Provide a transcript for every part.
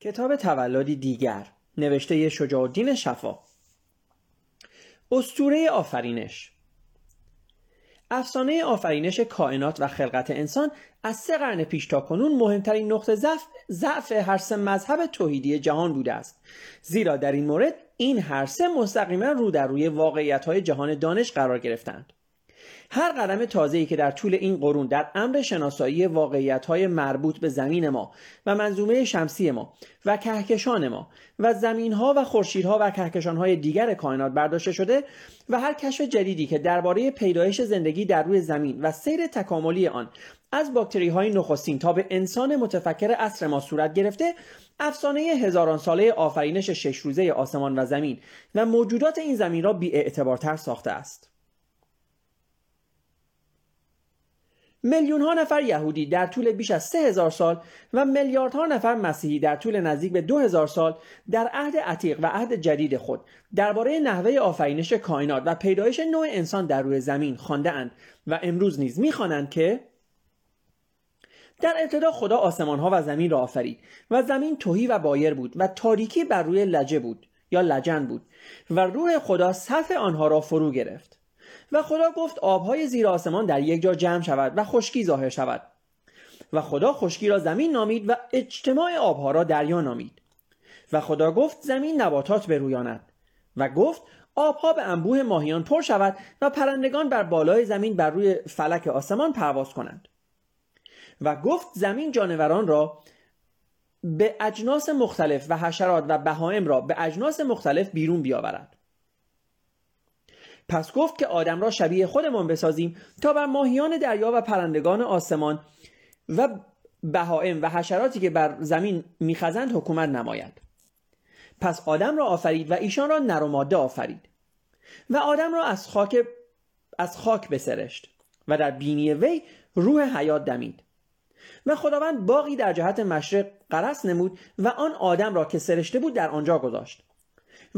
کتاب تولدی دیگر نوشته شجاع الدین شفا. استوره آفرینش. افسانه آفرینش کائنات و خلقت انسان از سه قرن پیش تا کنون مهمترین نقطه ضعف ضعف هر سه مذهب توحیدی جهان بوده است. زیرا در این مورد این هر سه مستقیما رو در روی واقعیت های جهان دانش قرار گرفتند. هر قدم تازه‌ای که در طول این قرون در امر شناسایی واقعیت‌های مربوط به زمین ما و منظومه شمسی ما و کهکشان ما و زمینها و خورشیدها و کهکشانهای دیگر کائنات برداشته شده و هر کشف جدیدی که درباره پیدایش زندگی در روی زمین و سیر تکاملی آن از باکتری های نخستین تا به انسان متفکر عصر ما صورت گرفته افسانه هزاران ساله آفرینش شش روزه آسمان و زمین و موجودات این زمین را بیاعتبارتر ساخته است. میلیون ها نفر یهودی در طول بیش از سه هزار سال و میلیاردها نفر مسیحی در طول نزدیک به دو هزار سال در عهد عتیق و عهد جدید خود درباره نحوه آفرینش کائنات و پیدایش نوع انسان در روی زمین خوانده اند و امروز نیز می‌خوانند که در ابتدا خدا آسمان ها و زمین را آفرید و زمین توهی و بایر بود و تاریکی بر روی لجه بود یا لجن بود و روح خدا سطح آنها را فرو گرفت. و خدا گفت آبهای زیر آسمان در یک جا جمع شود و خشکی ظاهر شود. و خدا خشکی را زمین نامید و اجتماع آبها را دریا نامید. و خدا گفت زمین نباتات برویاند. و گفت آبها به انبوه ماهیان پر شود و پرندگان بر بالای زمین بر روی فلک آسمان پرواز کنند. و گفت زمین جانوران را به اجناس مختلف و حشرات و بهائم را به اجناس مختلف بیرون بیاورد. پس گفت که آدم را شبیه خودمان بسازیم تا بر ماهیان دریا و پرندگان آسمان و بهائم و حشراتی که بر زمین میخزند حکومت نماید. پس آدم را آفرید و ایشان را نر و ماده آفرید. و آدم را از خاک از خاک بسرشت و در بینی وی روح حیات دمید. و خداوند باقی در جهت مشرق قرص نمود و آن آدم را که سرشته بود در آنجا گذاشت.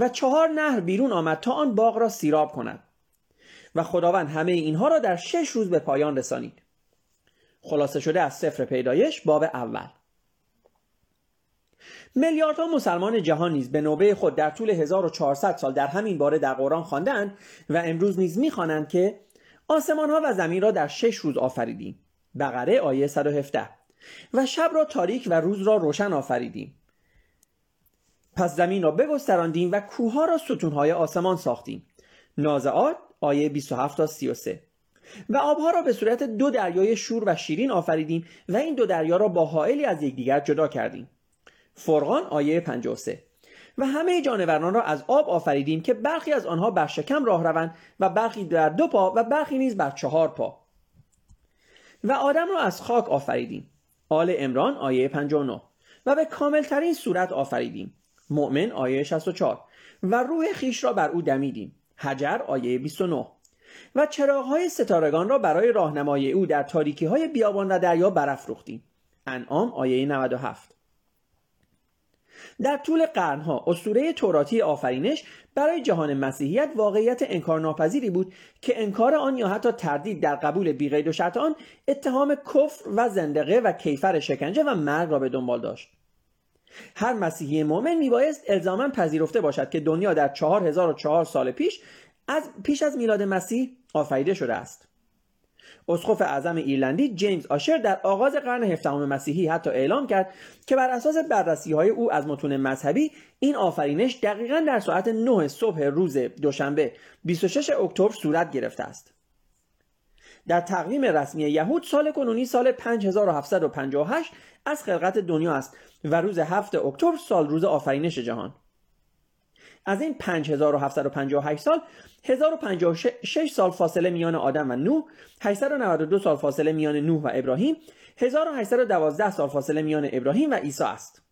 و چهار نهر بیرون آمد تا آن باغ را سیراب کند. و خداوند همه اینها را در شش روز به پایان رسانید. خلاصه شده از سفر پیدایش باب اول. میلیاردها مسلمان جهان نیز به نوبه خود در طول 1400 سال در همین باره در قرآن خواندند و امروز نیز می‌خوانند که آسمان ها و زمین را در شش روز آفریدیم. بقره آیه 117 و شب را تاریک و روز را روشن آفریدیم. پس زمین را بگستراندیم و کوه را ستونهای آسمان ساختیم. نازعات آیه 27 تا 33 و آبها را به صورت دو دریای شور و شیرین آفریدیم و این دو دریا را با حائلی از یکدیگر جدا کردیم. فرقان آیه 53 و همه جانوران را از آب آفریدیم که برخی از آنها بر شکم راه روند و برخی در دو پا و برخی نیز بر چهار پا. و آدم را از خاک آفریدیم. آل امران آیه 59 و به کاملترین صورت آفریدیم. مؤمن آیه 64 و روح خیش را بر او دمیدیم. حجر آیه 29 و چراغهای ستارگان را برای راهنمایی او در تاریکی های بیابان و دریا برافروختیم. انعام آیه 97 در طول قرنها اسطوره توراتی آفرینش برای جهان مسیحیت واقعیت انکارناپذیری بود که انکار آن یا حتی تردید در قبول بیقید و شرط آن اتهام کفر و زندقه و کیفر شکنجه و مرگ را به دنبال داشت. هر مسیحی مؤمن میبایست الزاما پذیرفته باشد که دنیا در 4004 سال پیش از پیش از میلاد مسیح آفریده شده است. اسقف اعظم ایرلندی جیمز آشر در آغاز قرن هفدهم مسیحی حتی اعلام کرد که بر اساس بررسی های او از متون مذهبی این آفرینش دقیقا در ساعت 9 صبح روز دوشنبه 26 اکتبر صورت گرفته است. در تقویم رسمی یهود سال کنونی سال 5758 از خلقت دنیا است و روز 7 اکتبر سال روز آفرینش جهان. از این 5758 سال 1056 سال فاصله میان آدم و نوح 892 سال فاصله میان نوح و ابراهیم 1812 سال فاصله میان ابراهیم و عیسی است.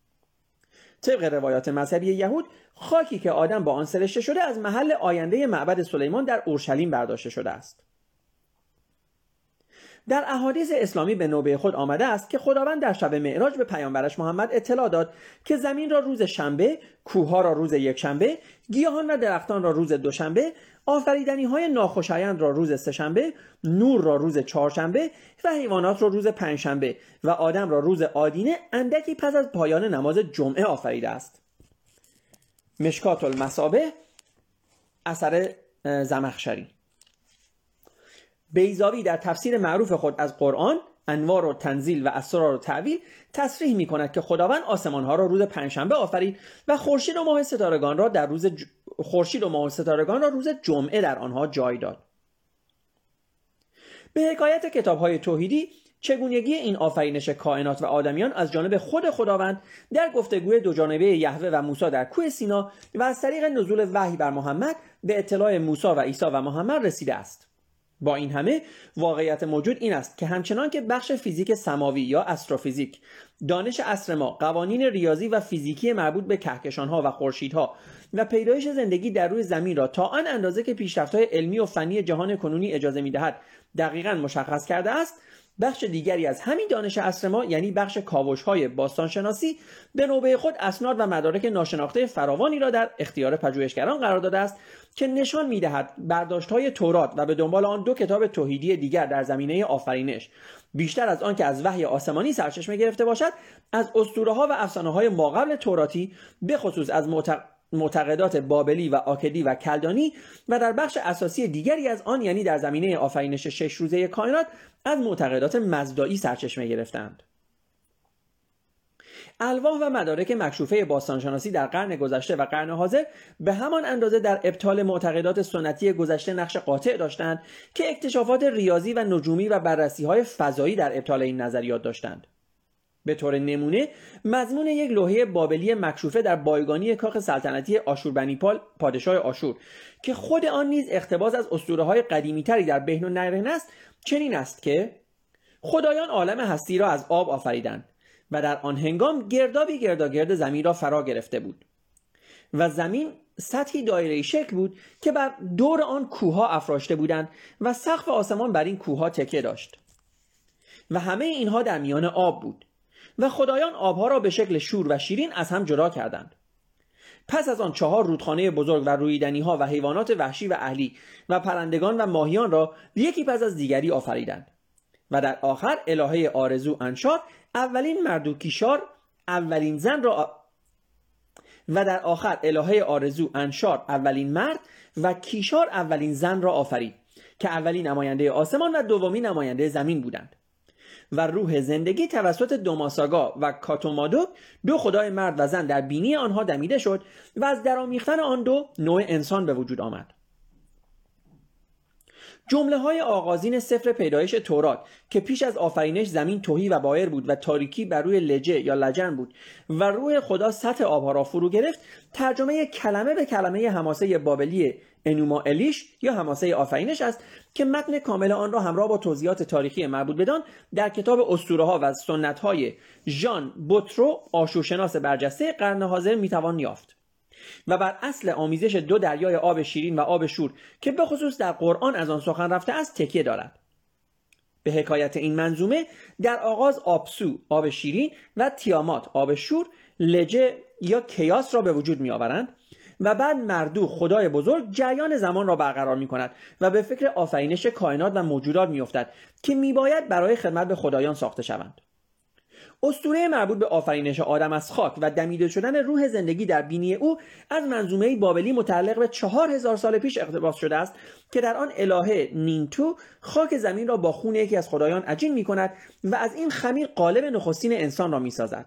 طبق روایات مذهبی یهود خاکی که آدم با آن سرشته شده از محل آینده معبد سلیمان در اورشلیم برداشته شده است. در احادیث اسلامی به نوبه خود آمده است که خداوند در شب معراج به پیامبرش محمد اطلاع داد که زمین را روز شنبه، کوهها را روز یکشنبه، گیاهان و درختان را روز دوشنبه، آفریدنی های ناخوشایند را روز سهشنبه، نور را روز چهارشنبه و حیوانات را روز پنجشنبه و آدم را روز آدینه اندکی پس از پایان نماز جمعه آفریده است. مشکات المصابه اثر زمخشری بیزاوی در تفسیر معروف خود از قرآن انوار و تنزیل و اسرار و تعویل تصریح می کند که خداوند آسمان ها را روز پنجشنبه آفرید و خورشید و ماه ستارگان را در روز خورشید و ماه ستارگان را روز جمعه در آنها جای داد. به حکایت کتاب های توحیدی چگونگی این آفرینش کائنات و آدمیان از جانب خود خداوند در گفتگوی دو جانبه یهوه و موسی در کوه سینا و از طریق نزول وحی بر محمد به اطلاع موسی و عیسی و محمد رسیده است. با این همه واقعیت موجود این است که همچنان که بخش فیزیک سماوی یا استروفیزیک دانش اصر ما قوانین ریاضی و فیزیکی مربوط به کهکشانها و خورشیدها و پیدایش زندگی در روی زمین را تا آن اندازه که پیشرفت‌های علمی و فنی جهان کنونی اجازه می‌دهد دقیقا مشخص کرده است بخش دیگری از همین دانش اصر ما یعنی بخش کاوش های باستانشناسی به نوبه خود اسناد و مدارک ناشناخته فراوانی را در اختیار پژوهشگران قرار داده است که نشان می‌دهد برداشت های تورات و به دنبال آن دو کتاب توحیدی دیگر در زمینه آفرینش. بیشتر از آن که از وحی آسمانی سرچشمه گرفته باشد از اسطوره ها و افسانه های ماقبل توراتی به خصوص از معتقدات بابلی و آکدی و کلدانی و در بخش اساسی دیگری از آن یعنی در زمینه آفرینش شش روزه کائنات از معتقدات مزدایی سرچشمه گرفتند الواح و مدارک مکشوفه باستانشناسی در قرن گذشته و قرن حاضر به همان اندازه در ابطال معتقدات سنتی گذشته نقش قاطع داشتند که اکتشافات ریاضی و نجومی و بررسی های فضایی در ابطال این نظریات داشتند. به طور نمونه مضمون یک لوحه بابلی مکشوفه در بایگانی کاخ سلطنتی آشوربنیپال پادشاه آشور که خود آن نیز اقتباس از اسطوره های قدیمی تری در بهن و نرهن است چنین است که خدایان عالم هستی را از آب آفریدند. و در آن هنگام گردابی گرداگرد زمین را فرا گرفته بود. و زمین سطحی دایره شکل بود که بر دور آن کوها افراشته بودند و سقف آسمان بر این کوها تکیه داشت. و همه اینها در میان آب بود و خدایان آبها را به شکل شور و شیرین از هم جدا کردند. پس از آن چهار رودخانه بزرگ و رویدنی ها و حیوانات وحشی و اهلی و پرندگان و ماهیان را یکی پس از دیگری آفریدند. و در آخر الهه آرزو انشار اولین مردوکیشار اولین زن را و در آخر الهه آرزو انشار اولین مرد و کیشار اولین زن را آفرید که اولین نماینده آسمان و دومین نماینده زمین بودند. و روح زندگی توسط دوماساگا و کاتومادو دو خدای مرد و زن در بینی آنها دمیده شد و از درامیختن آن دو نوع انسان به وجود آمد. جمله های آغازین سفر پیدایش تورات که پیش از آفرینش زمین توهی و بایر بود و تاریکی بر روی لجه یا لجن بود و روی خدا سطح آبها را فرو گرفت ترجمه کلمه به کلمه حماسه بابلی انوما الیش یا حماسه آفرینش است که متن کامل آن را همراه با توضیحات تاریخی مربوط بدان در کتاب اسطوره ها و سنت های ژان بوترو آشورشناس برجسته قرن حاضر می‌توان یافت. و بر اصل آمیزش دو دریای آب شیرین و آب شور که به خصوص در قرآن از آن سخن رفته است تکیه دارد. به حکایت این منظومه در آغاز آبسو آب شیرین و تیامات آب شور لجه یا کیاس را به وجود می آورند و بعد مردو خدای بزرگ جریان زمان را برقرار می کند و به فکر آفرینش کائنات و موجودات می افتد که می باید برای خدمت به خدایان ساخته شوند. اسطوره مربوط به آفرینش آدم از خاک و دمیده شدن روح زندگی در بینی او از منظومه بابلی متعلق به چهار هزار سال پیش اقتباس شده است که در آن الهه نینتو خاک زمین را با خون یکی از خدایان عجین می کند و از این خمیر قالب نخستین انسان را می سازد.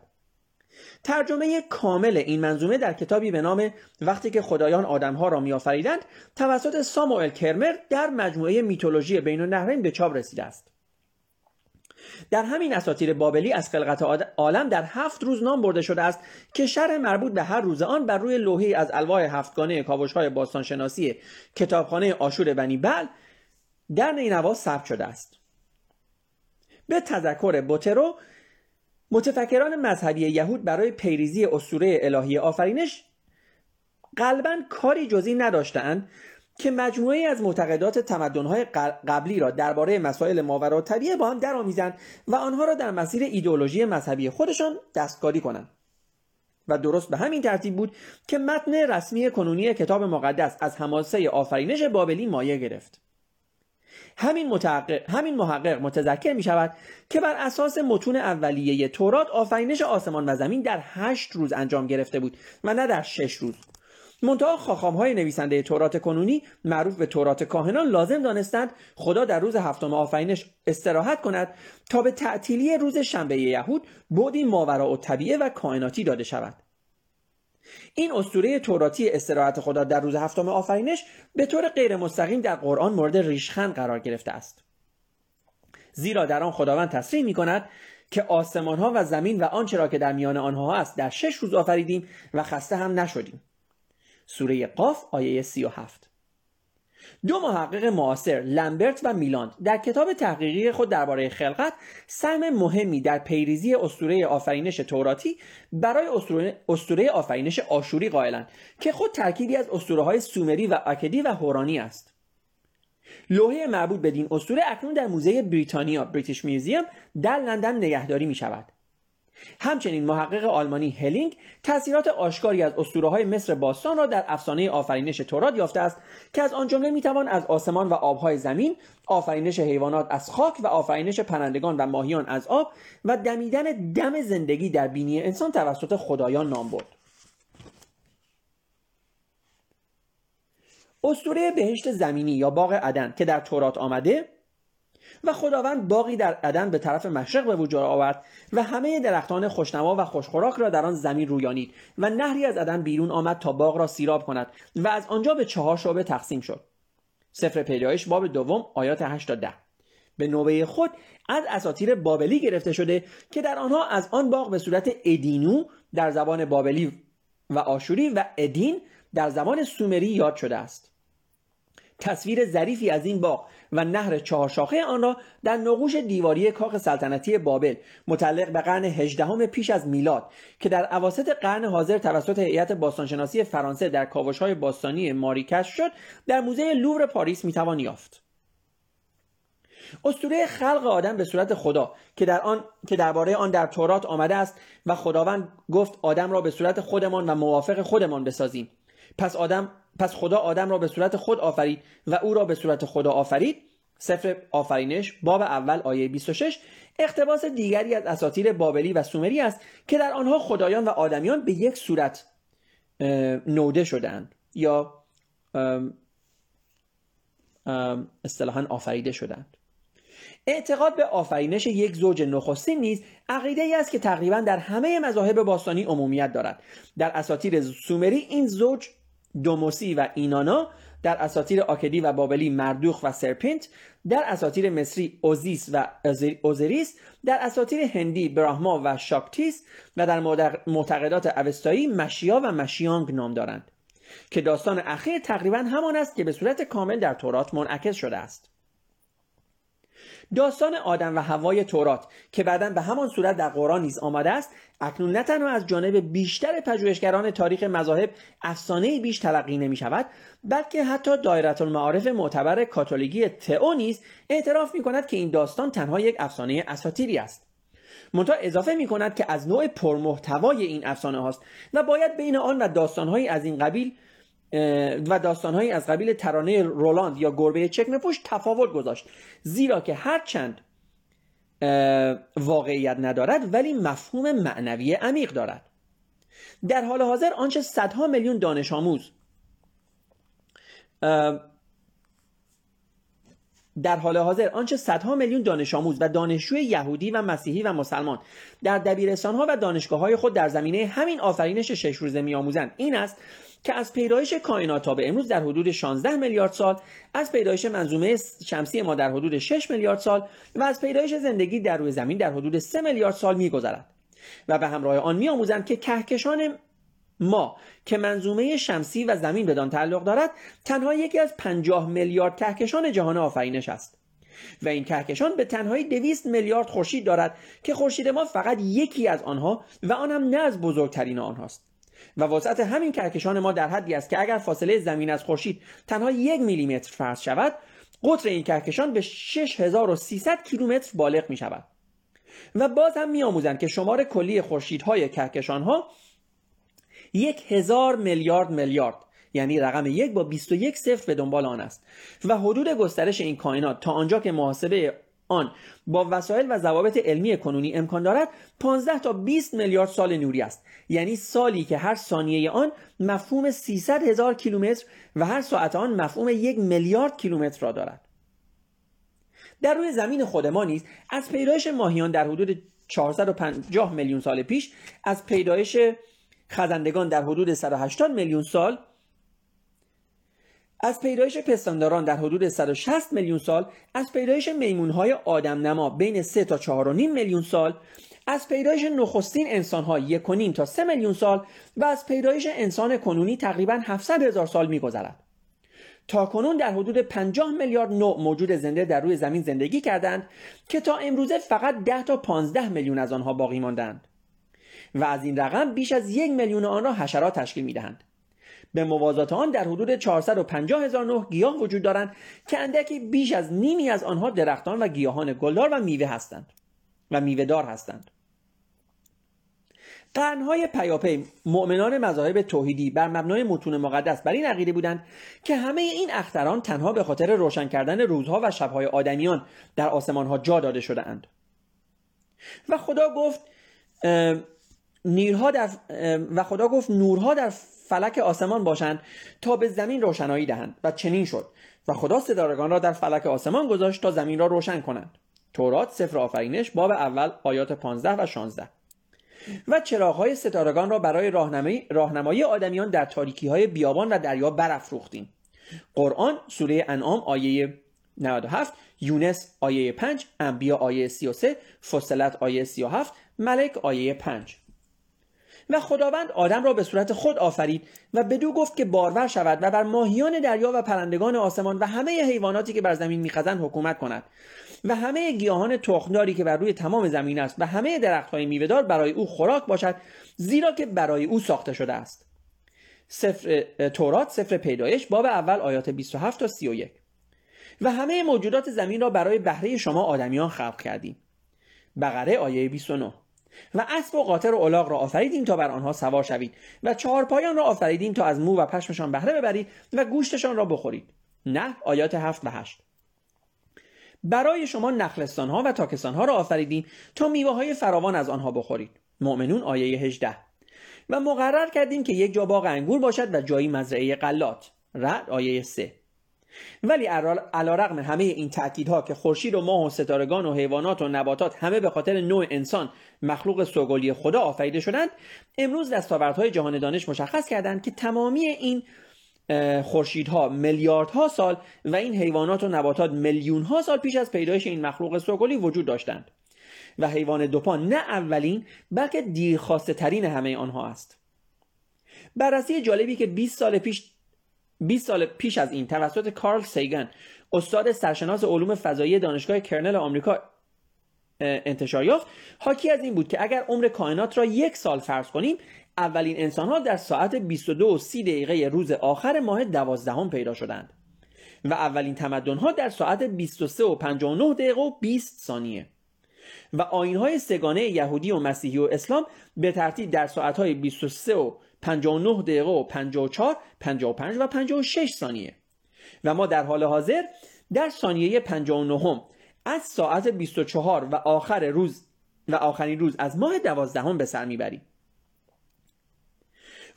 ترجمه کامل این منظومه در کتابی به نام وقتی که خدایان آدمها را میآفریدند توسط ساموئل کرمر در مجموعه میتولوژی بین النهرین به چاپ رسیده است در همین اساطیر بابلی از خلقت عالم در هفت روز نام برده شده است که شرح مربوط به هر روز آن بر روی لوحی از الواح هفتگانه کاوش‌های باستانشناسی کتابخانه آشور بنی بل در نینوا ثبت شده است. به تذکر بوترو متفکران مذهبی یهود برای پیریزی اسطوره الهی آفرینش غالبا کاری جزی نداشتند که مجموعه از معتقدات تمدن‌های قبلی را درباره مسائل ماورا طبیعه با هم درآمیزند و آنها را در مسیر ایدئولوژی مذهبی خودشان دستکاری کنند. و درست به همین ترتیب بود که متن رسمی کنونی کتاب مقدس از حماسه آفرینش بابلی مایه گرفت. همین, متحقق، همین محقق متذکر می شود که بر اساس متون اولیه تورات آفرینش آسمان و زمین در هشت روز انجام گرفته بود و نه در شش روز. منتها خاخام های نویسنده تورات کنونی معروف به تورات کاهنان لازم دانستند خدا در روز هفتم آفرینش استراحت کند تا به تعطیلی روز شنبه یهود بعدی ماورا و طبیعه و کائناتی داده شود. این اسطوره توراتی استراحت خدا در روز هفتم آفرینش به طور غیر مستقیم در قرآن مورد ریشخند قرار گرفته است. زیرا در آن خداوند تصریح می کند که آسمان ها و زمین و آنچه را که در میان آنها است در شش روز آفریدیم و خسته هم نشدیم. سوره قاف آیه 37 دو محقق معاصر لمبرت و میلاند در کتاب تحقیقی خود درباره خلقت سهم مهمی در پیریزی اسطوره آفرینش توراتی برای اسطوره آفرینش آشوری قائلند که خود ترکیبی از اسطوره های سومری و اکدی و هورانی است. لوحه مربوط به دین اسطوره اکنون در موزه بریتانیا بریتیش میوزیم در لندن نگهداری می شود همچنین محقق آلمانی هلینگ تاثیرات آشکاری از اسطوره های مصر باستان را در افسانه آفرینش تورات یافته است که از آن جمله می‌توان از آسمان و آبهای زمین آفرینش حیوانات از خاک و آفرینش پرندگان و ماهیان از آب و دمیدن دم زندگی در بینی انسان توسط خدایان نام برد. اسطوره بهشت زمینی یا باغ عدن که در تورات آمده و خداوند باقی در عدن به طرف مشرق به وجود آورد و همه درختان خوشنما و خوشخوراک را در آن زمین رویانید و نهری از عدن بیرون آمد تا باغ را سیراب کند و از آنجا به چهار شعبه تقسیم شد. سفر پیدایش باب دوم آیات 8 تا 10 به نوبه خود از اساطیر بابلی گرفته شده که در آنها از آن باغ به صورت ادینو در زبان بابلی و آشوری و ادین در زبان سومری یاد شده است. تصویر ظریفی از این باغ و نهر چهارشاخه آن را در نقوش دیواری کاخ سلطنتی بابل متعلق به قرن هجدهم پیش از میلاد که در اواسط قرن حاضر توسط هیئت باستانشناسی فرانسه در های باستانی ماری کشف شد در موزه لوور پاریس می‌توان یافت. اسطوره خلق آدم به صورت خدا که در آن که درباره آن در تورات آمده است و خداوند گفت آدم را به صورت خودمان و موافق خودمان بسازیم. پس آدم پس خدا آدم را به صورت خود آفرید و او را به صورت خدا آفرید. سفر آفرینش باب اول آیه 26 اقتباس دیگری از اساطیر بابلی و سومری است که در آنها خدایان و آدمیان به یک صورت نوده شدند یا اصطلاحا آفریده شدند اعتقاد به آفرینش یک زوج نخستین نیز عقیده ای است که تقریبا در همه مذاهب باستانی عمومیت دارد. در اساطیر سومری این زوج دوموزی و اینانا در اساطیر آکدی و بابلی مردوخ و سرپنت در اساطیر مصری ایزیس و اوزیریس در اساطیر هندی براهما و شاکتی است و در معتقدات اوستایی مشیا و مشیانگ نام دارند که داستان اخیر تقریبا همان است که به صورت کامل در تورات منعکس شده است. داستان آدم و هوای تورات که بعدا به همان صورت در قرآن نیز آمده است. اکنون نه تنها از جانب بیشتر پژوهشگران تاریخ مذاهب افسانه بیش تلقی نمی شود بلکه حتی دایره المعارف معتبر کاتولیکی تئو نیز اعتراف می کند که این داستان تنها یک افسانه اساطیری است. منتها اضافه می کند که از نوع پرمحتوای این افسانه هاست و باید بین آن و داستانهایی از این قبیل و داستانهایی از قبیل ترانه رولاند یا گربه چکنپوش تفاوت گذاشت. زیرا که هرچند واقعیت ندارد ولی مفهوم معنوی عمیق دارد. در حال حاضر آنچه صدها میلیون دانش آموز در حال حاضر آنچه صدها میلیون دانش آموز و دانشجوی یهودی و مسیحی و مسلمان در دبیرستانها و دانشگاه های خود در زمینه همین آفرینش شش روزه میآموزند. این است که از پیدایش کائنات تا به امروز در حدود 16 میلیارد سال از پیدایش منظومه شمسی ما در حدود 6 میلیارد سال و از پیدایش زندگی در روی زمین در حدود 3 میلیارد سال میگذرد. و به همراه آن میآموزند که کهکشان ما که منظومه شمسی و زمین بدان تعلق دارد تنها یکی از 50 میلیارد کهکشان جهان آفرینش است. و این کهکشان به تنهایی 200 میلیارد خورشید دارد که خورشید ما فقط یکی از آنها و آن هم نه از بزرگترین آنهاست. و وسعت همین کهکشان ما در حدی است که اگر فاصله زمین از خورشید تنها یک میلیمتر فرض شود قطر این کهکشان به 6300 کیلومتر بالغ می شود و باز هم می آموزند که شمار کلی خورشیدهای کهکشان ها یک هزار میلیارد میلیارد یعنی رقم یک با 21 صفر به دنبال آن است. و حدود گسترش این کائنات تا آنجا که محاسبه آن. با وسایل و ضوابط علمی کنونی امکان دارد 15 تا 20 میلیارد سال نوری است. یعنی سالی که هر ثانیه آن مفهوم 300 هزار کیلومتر و هر ساعت آن مفهوم یک میلیارد کیلومتر را دارد. در روی زمین خود ما نیز از پیدایش ماهیان در حدود 450 میلیون سال پیش از پیدایش خزندگان در حدود 180 میلیون سال از پیدایش پستانداران در حدود 160 میلیون سال از پیدایش میمونهای آدم نما بین 3 تا 4.5 میلیون سال از پیدایش نخستین انسانها یک تا 3 میلیون سال و از پیدایش انسان کنونی تقریبا 700 هزار سال میگذرد. تا کنون در حدود 50 میلیارد نوع موجود زنده در روی زمین زندگی کردند که تا امروزه فقط 10 تا 15 میلیون از آنها باقی ماندند و از این رقم بیش از یک میلیون آن را حشرات تشکیل می‌دهند. به موازات آن در حدود 450 هزار نوع گیاه وجود دارند که اندکی بیش از نیمی از آنها درختان و گیاهان گلدار و میوه هستند و میوه دار هستند. قرنهای پیاپی مؤمنان مذاهب توحیدی بر مبنای متون مقدس بر این عقیده بودند که همه این اختران تنها به خاطر روشن کردن روزها و شبهای آدمیان در آسمانها جا داده شده اند و خدا گفت نیرها در و خدا گفت نورها در فلک آسمان باشند تا به زمین روشنایی دهند. و چنین شد. و خدا ستارگان را در فلک آسمان گذاشت تا زمین را روشن کنند. تورات سفر آفرینش باب اول آیات 15 و 16 و چراغهای ستارگان را برای راهنمایی, راهنمایی آدمیان در تاریکی های بیابان و دریا برافروختیم. قرآن سوره انعام آیه 97 یونس آیه 5 انبیا آیه 33 فصلت آیه 37 ملک آیه 5 و خداوند آدم را به صورت خود آفرید و بدو گفت که بارور شود و بر ماهیان دریا و پرندگان آسمان و همه حیواناتی که بر زمین میخزند حکومت کند و همه گیاهان تخمداری که بر روی تمام زمین است و همه درختهای میوهدار برای او خوراک باشد زیرا که برای او ساخته شده است. سفر تورات سفر پیدایش باب اول آیات 27 تا 31 و همه موجودات زمین را برای بهره شما آدمیان خلق کردیم. بقره آیه 29 و اسب و قاطر و الاغ را آفریدیم تا بر آنها سوار شوید و چهار پایان را آفریدیم تا از مو و پشمشان بهره ببرید و گوشتشان را بخورید. نه آیات هفت و هشت. برای شما نخلستان ها و تاکستان ها را آفریدیم تا میوه های فراوان از آنها بخورید. مؤمنون آیه 18 و مقرر کردیم که یک جا باغ انگور باشد و جایی مزرعه قلات. رد آیه 3 ولی علیرغم همه این تأکیدها که خورشید و ماه و ستارگان و حیوانات و نباتات همه به خاطر نوع انسان مخلوق سوگلی خدا آفریده شدند امروز دستاوردهای جهان دانش مشخص کردند که تمامی این خورشیدها میلیاردها سال و این حیوانات و نباتات میلیون ها سال پیش از پیدایش این مخلوق سوگلی وجود داشتند. و حیوان دوپا نه اولین بلکه دیرخواسته ترین همه آنها است. بررسی جالبی که 20 سال پیش 20 سال پیش از این توسط کارل سیگن استاد سرشناس علوم فضایی دانشگاه کرنل آمریکا انتشار یافت. حاکی از این بود که اگر عمر کائنات را یک سال فرض کنیم اولین انسان ها در ساعت 22 و 30 دقیقه روز آخر ماه دوازدهم پیدا شدند و اولین تمدن ها در ساعت 23 و 59 دقیقه و 20 ثانیه. و آین سگانه یهودی و مسیحی و اسلام به ترتیب در ساعت های 23 و 59 دقیقه و 54 55 و 56 ثانیه. و ما در حال حاضر در ثانیه 59 از ساعت 24 و آخر روز و آخرین روز از ماه دوازدهم به سر می‌بریم.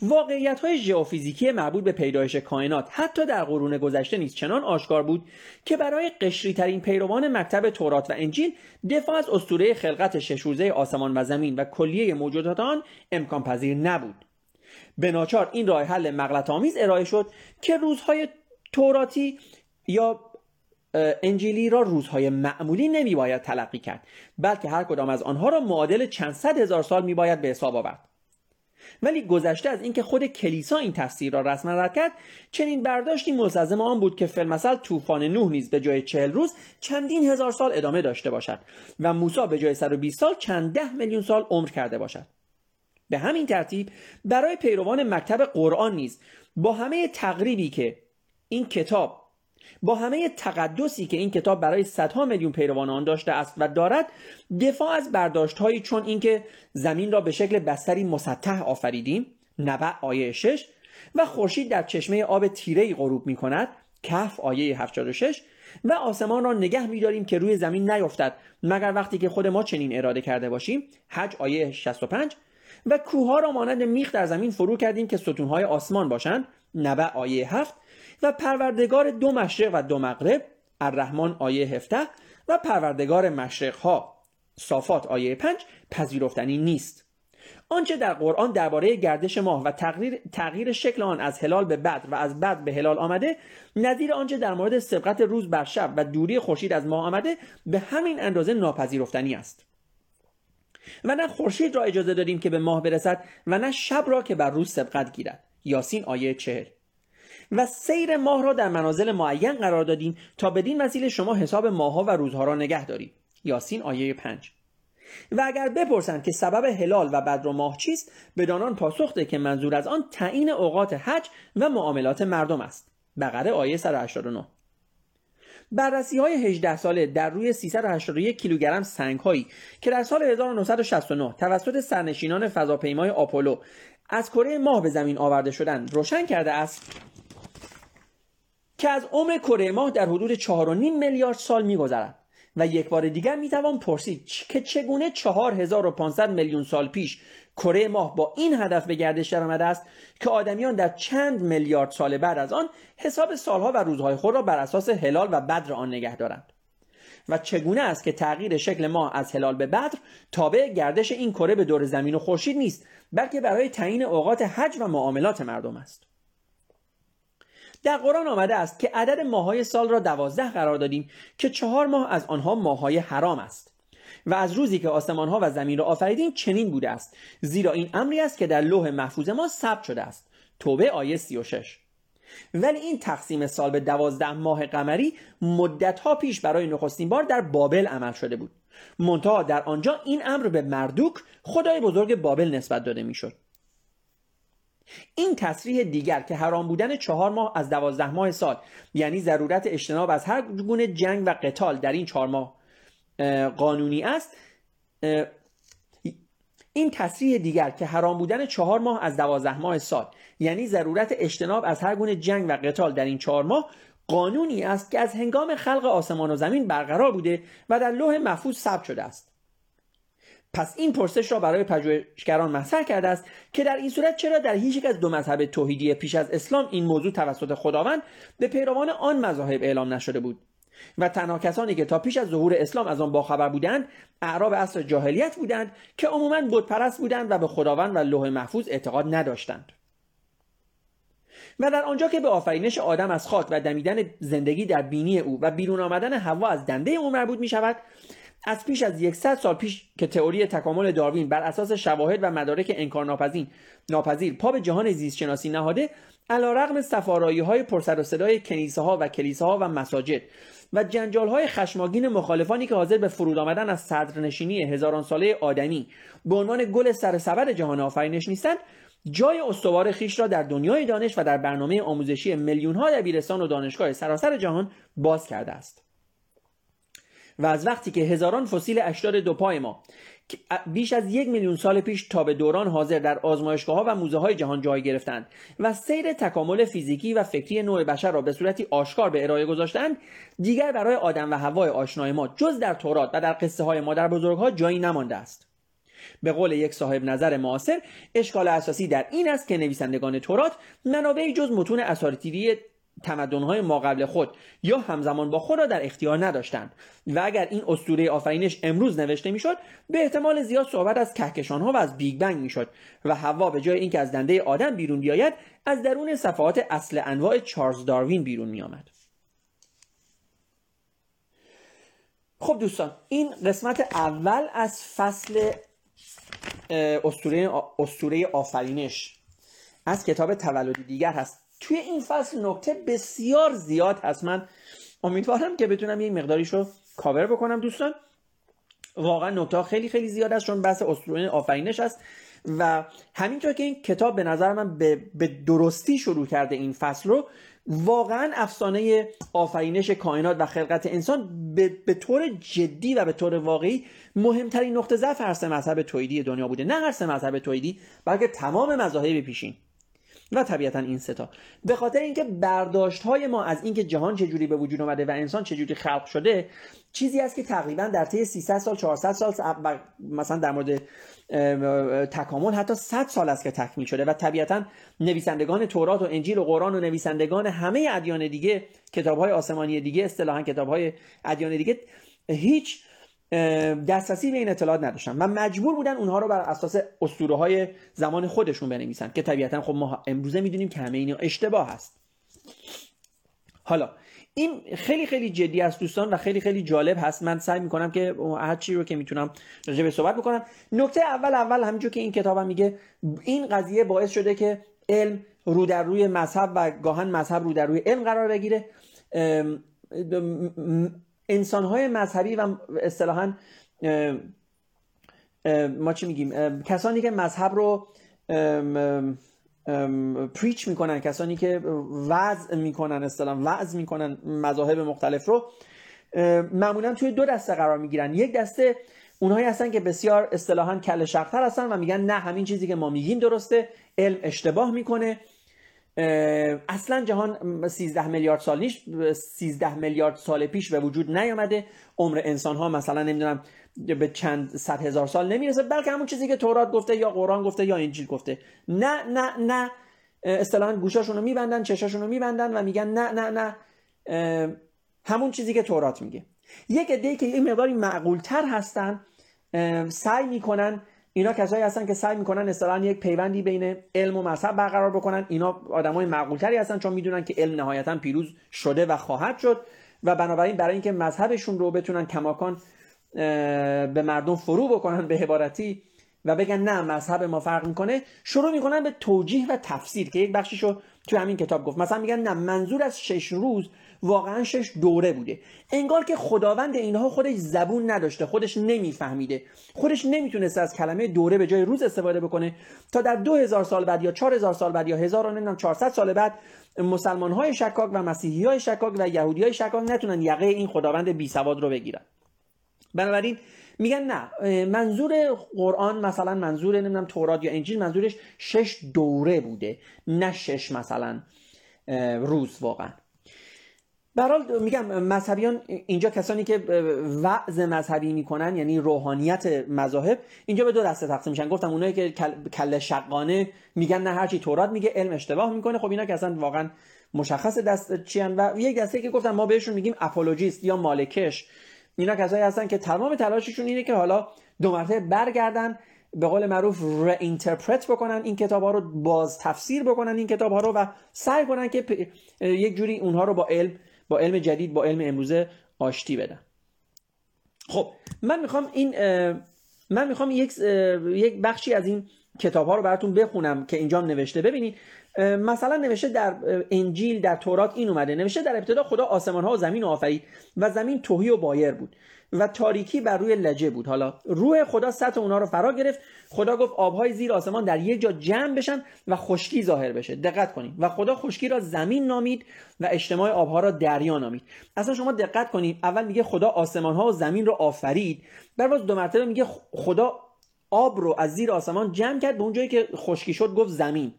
واقعیت های ژئوفیزیکی مربوط به پیدایش کائنات حتی در قرون گذشته نیز چنان آشکار بود که برای قشری ترین پیروان مکتب تورات و انجیل دفاع از اسطوره خلقت شش روزه آسمان و زمین و کلیه موجودات آن امکان پذیر نبود. به ناچار این راه حل مغلط آمیز ارائه شد که روزهای توراتی یا انجیلی را روزهای معمولی نمی باید تلقی کرد بلکه هر کدام از آنها را معادل چند صد هزار سال می باید به حساب آورد. ولی گذشته از اینکه خود کلیسا این تفسیر را رسما رد کرد چنین برداشتی ملتزم آن بود که فیلمسل طوفان نوح نیز به جای چهل روز چندین هزار سال ادامه داشته باشد و موسی به جای 120 سال چند ده میلیون سال عمر کرده باشد. به همین ترتیب برای پیروان مکتب قرآن نیز با همه تقریبی که این کتاب با همه تقدسی که این کتاب برای صدها میلیون پیروان آن داشته است و دارد دفاع از برداشت هایی چون اینکه زمین را به شکل بستری مسطح آفریدیم نبع آیه 6 و خورشید در چشمه آب تیره غروب می کند کف آیه 76 و آسمان را نگه میداریم که روی زمین نیفتد مگر وقتی که خود ما چنین اراده کرده باشیم حج آیه 65 و کوه را مانند میخ در زمین فرو کردیم که ستونهای آسمان باشند. نبع آیه 7 و پروردگار دو مشرق و دو مغرب. الرحمن آیه 17 و پروردگار مشرق ها صافات آیه 5 پذیرفتنی نیست. آنچه در قرآن درباره گردش ماه و تغییر, تغییر شکل آن از هلال به بد و از بد به هلال آمده نظیر آنچه در مورد سبقت روز بر شب و دوری خورشید از ماه آمده به همین اندازه ناپذیرفتنی است. و نه خورشید را اجازه دادیم که به ماه برسد و نه شب را که بر روز سبقت گیرد. یاسین آیه چهل. و سیر ماه را در منازل معین قرار دادیم تا بدین وسیله شما حساب ماهها و روزها را نگه دارید. یاسین آیه 5 و اگر بپرسند که سبب هلال و بدر و ماه چیست بدانان پاسخ ده که منظور از آن تعیین اوقات حج و معاملات مردم است. بقره آیه 189 بررسی های 18 ساله در روی 381 کیلوگرم سنگ هایی که در سال 1969 توسط سرنشینان فضاپیمای آپولو از کره ماه به زمین آورده شدند روشن کرده است که از عمر کره ماه در حدود 4.5 میلیارد سال میگذرد. و یک بار دیگر می‌توان پرسید که چگونه 4500 میلیون سال پیش کره ماه با این هدف به گردش درآمده است که آدمیان در چند میلیارد سال بعد از آن حساب سالها و روزهای خود را بر اساس هلال و بدر آن نگه دارند. و چگونه است که تغییر شکل ماه از هلال به بدر تابع گردش این کره به دور زمین و خورشید نیست بلکه برای تعیین اوقات حج و معاملات مردم است؟ در قرآن آمده است که عدد ماهای سال را دوازده قرار دادیم که چهار ماه از آنها ماهای حرام است. و از روزی که آسمان ها و زمین را آفریدیم چنین بوده است زیرا این امری است که در لوح محفوظ ما ثبت شده است. توبه آیه 36 ولی این تقسیم سال به دوازده ماه قمری مدت ها پیش برای نخستین بار در بابل عمل شده بود. منتها در آنجا این امر به مردوک خدای بزرگ بابل نسبت داده می‌شد. این تصریح دیگر که حرام بودن چهار ماه از دوازده ماه سال یعنی ضرورت اجتناب از هر گونه جنگ و قتال در این چهار ماه قانونی است این تصریح دیگر که حرام بودن چهار ماه از دوازده ماه سال یعنی ضرورت اجتناب از هر گونه جنگ و قتال در این چهار ماه قانونی است که از هنگام خلق آسمان و زمین برقرار بوده و در لوح محفوظ ثبت شده است. پس این پرسش را برای پژوهشگران مطرح کرده است که در این صورت چرا در هیچ یک از دو مذهب توحیدی پیش از اسلام این موضوع توسط خداوند به پیروان آن مذاهب اعلام نشده بود؟ و تنها کسانی که تا پیش از ظهور اسلام از آن باخبر بودند اعراب عصر جاهلیت بودند که عموما بتپرست بودند و به خداوند و لوح محفوظ اعتقاد نداشتند. و در آنجا که به آفرینش آدم از خاک و دمیدن زندگی در بینی او و بیرون آمدن هوا از دنده او مربوط می شود از پیش از یکصد سال پیش که تئوری تکامل داروین بر اساس شواهد و مدارک انکار ناپذیر پا به جهان زیست شناسی نهاده علیرغم سفارایی های پرسر و صدای کنیسه ها و کلیساها و مساجد و جنجال های خشماگین مخالفانی که حاضر به فرود آمدن از صدرنشینی هزاران ساله آدمی به عنوان گل سر سبد جهان آفرینش نیستند جای استوار خیش را در دنیای دانش و در برنامه آموزشی میلیون ها دبیرستان و دانشگاه سراسر جهان باز کرده است. و از وقتی که هزاران فسیل اشدار دو پای ما بیش از یک میلیون سال پیش تا به دوران حاضر در آزمایشگاه ها و موزه های جهان جای گرفتند و سیر تکامل فیزیکی و فکری نوع بشر را به صورتی آشکار به ارائه گذاشتند دیگر برای آدم و هوای آشنای ما جز در تورات و در قصه های مادر بزرگها جایی نمانده است. به قول یک صاحب نظر معاصر اشکال اساسی در این است که نویسندگان تورات منابعی جز متون اساطیری تمدنهای ما قبل خود یا همزمان با خود را در اختیار نداشتند. و اگر این اسطوره آفرینش امروز نوشته می‌شد به احتمال زیاد صحبت از کهکشانها و از بیگ بنگ می‌شد و هوا به جای اینکه از دنده آدم بیرون بیاید از درون صفحات اصل انواع چارلز داروین بیرون میآمد. خب دوستان این قسمت اول از فصل اسطوره آفرینش. از کتاب تولدی دیگر هست. توی این فصل نکته بسیار زیاد هست. من امیدوارم که بتونم یه مقداریش رو کاور بکنم دوستان. واقعا نکته خیلی خیلی زیاد است چون بحث اسطوره آفرینش است و همینطور که این کتاب به نظر من به, به درستی شروع کرده این فصل رو واقعا افسانه آفرینش کائنات و خلقت انسان به, به طور جدی و به طور واقعی مهمترین نقطه ضعف هر سه مذهب تویدی دنیا بوده. نه هر سه مذهب تویدی بلکه تمام مذاهب پیشین. و طبیعتا این ستا به خاطر اینکه برداشت های ما از اینکه جهان چجوری به وجود اومده و انسان چجوری خلق شده چیزی است که تقریبا در طی 300 سال 400 سال مثلا در مورد تکامل حتی 100 سال است که تکمیل شده و طبیعتا نویسندگان تورات و انجیل و قرآن و نویسندگان همه ادیان دیگه کتاب های آسمانی دیگه اصطلاحا کتاب های ادیان دیگه هیچ دسترسی به این اطلاعات نداشتن. و مجبور بودن اونها رو بر اساس اسطوره های زمان خودشون بنویسن که طبیعتا خب ما امروزه می‌دونیم که همه اینا اشتباه هست. حالا این خیلی خیلی جدی است دوستان و خیلی خیلی جالب هست. من سعی می‌کنم که هر چی رو که می‌تونم راجع به صحبت بکنم. نکته اول اول همینجور که این کتابم میگه این قضیه باعث شده که علم رو در روی مذهب و گاهن مذهب رو در روی علم قرار بگیره. انسانهای مذهبی و اصطلاحا ما چی میگیم؟ کسانی که مذهب رو پریچ می‌کنن کسانی که وضع می‌کنن اصطلاحا وضع می‌کنن مذاهب مختلف رو معمولا توی دو دسته قرار می‌گیرن. یک دسته اونهایی هستن که بسیار اصطلاحا کل شقتر هستن و میگن نه همین چیزی که ما میگیم درسته علم اشتباه می‌کنه. اصلا جهان 13 میلیارد سال نیش 13 میلیارد سال پیش به وجود نیامده. عمر انسان ها مثلا نمی‌دونم به چند صد هزار سال نمی‌رسه بلکه همون چیزی که تورات گفته یا قرآن گفته یا انجیل گفته. نه نه نه. اصطلاحا گوشاشون رو میبندن چشاشون میبندن و میگن نه نه نه. همون چیزی که تورات میگه. یک عده که این مقداری معقولتر هستن سعی می‌کنن اینا کسایی هستن که سعی می‌کنن اصطلاحا یک پیوندی بین علم و مذهب برقرار بکنن. اینا آدمای معقولتری هستن چون می‌دونن که علم نهایتا پیروز شده و خواهد شد و بنابراین برای اینکه مذهبشون رو بتونن کماکان به مردم فرو بکنن به عبارتی و بگن نه مذهب ما فرق می‌کنه شروع می‌کنن به توجیه و تفسیر که یک بخشیشو تو همین کتاب گفت. مثلا میگن نه منظور از شش روز واقعا شش دوره بوده. انگار که خداوند اینها خودش زبون نداشته خودش نمیفهمیده. خودش نمی‌تونسته از کلمه دوره به جای روز استفاده بکنه. تا در دو هزار سال بعد یا چهار هزار سال بعد یا هزار و 400 سال بعد مسلمان های شکاک و مسیحی های شکاک و یهودی های شکاک نتونن یقه این خداوند بی سواد رو بگیرن. بنابراین میگن نه منظور قرآن مثلا منظور نمی‌دونم تورات یا انجیل منظورش شش دوره بوده نه شش مثلا روز واقعا. برحال میگم مذهبیان اینجا کسانی که وعظ مذهبی می‌کنن یعنی روحانیت مذاهب اینجا به دو دسته تقسیم میشن. گفتم اونایی که کل شقانه میگن نه هرچی تورات میگه علم اشتباه می‌کنه. خب اینا که اصلا واقعا مشخص دست چیان و یک دسته که گفتم ما بهشون میگیم اپولوژیست یا مالکش. اینا کسایی هستن که تمام تلاششون اینه که حالا دو مرتبه برگردن به قول معروف رeinterpret بکنن این کتاب ها رو باز تفسیر بکنن این کتاب ها رو و سعی کنن که یک جوری اونها رو با علم با علم جدید با علم امروزه آشتی بدن. خب من می‌خوام این من می‌خوام یک یک بخشی از این کتاب ها رو براتون بخونم که اینجا نوشته. ببینید مثلا نوشته در انجیل در تورات این اومده. نوشته در ابتدا خدا آسمان ها و زمین آفرید و زمین توهی و بایر بود و تاریکی بر روی لجه بود. حالا روح خدا سطح اونا رو فرا گرفت. خدا گفت آبهای زیر آسمان در یک جا جمع بشن و خشکی ظاهر بشه. دقت کنید. و خدا خشکی را زمین نامید و اجتماع آبها را دریا نامید. اصلا شما دقت کنید. اول میگه خدا آسمان ها و زمین رو آفرید. بعد باز دو مرتبه میگه خدا آب رو از زیر آسمان جمع کرد به اونجایی که خشکی شد گفت زمین.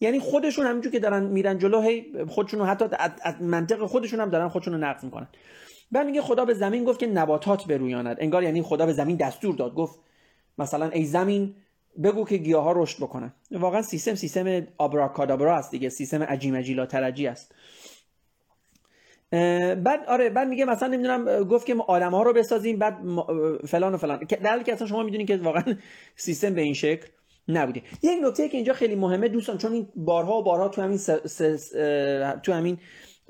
یعنی خودشون همینجور که دارن میرن جلو هی خودشون حتی از منطق خودشون هم دارن خودشون رو نقض می‌کنن. بعد میگه خدا به زمین گفت که نباتات برویاند. انگار یعنی خدا به زمین دستور داد. گفت مثلا ای زمین بگو که گیاه ها رشد بکنن. واقعا سیستم سیستم آبراکادابرا است دیگه. سیستم عجیم عجیلا ترجی است. بعد آره بعد میگه مثلا نمی‌دونم گفت که ما آدم ها رو بسازیم بعد فلان و فلان. در حالی که اصلا شما می‌دونید که واقعا سیستم به این شکل نبوده. یک نکته که اینجا خیلی مهمه دوستان چون این بارها و بارها تو همین تو همین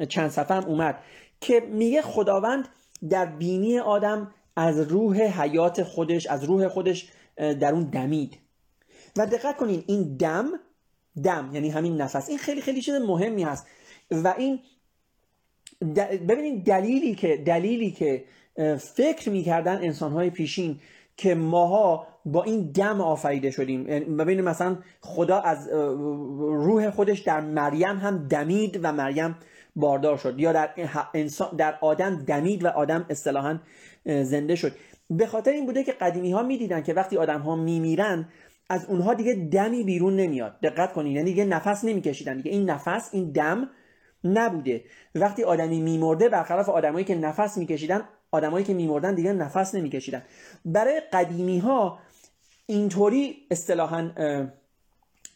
چند صفحه هم اومد که میگه خداوند در بینی آدم از روح حیات خودش از روح خودش در اون دمید. و دقت کنین این دم دم یعنی همین نفس این خیلی خیلی چیز مهمی هست. و این ببینید دلیلی که دلیلی که فکر می‌کردن انسانهای پیشین که ماها با این دم آفریده شدیم. یعنی ببینید مثلا خدا از روح خودش در مریم هم دمید و مریم باردار شد. یا در انسان در آدم دمید و آدم اصطلاحا زنده شد. به خاطر این بوده که قدیمی ها می‌دیدن که وقتی آدم ها میمیرن از اونها دیگه دمی بیرون نمیاد. دقت کنید یعنی دیگه نفس نمیکشیدن. دیگه این نفس این دم نبوده. وقتی آدمی میمرده برخلاف آدمایی که نفس میکشیدن آدمایی که میمردن دیگه نفس نمیکشیدن. برای قدیمی ها اینطوری اصطلاحا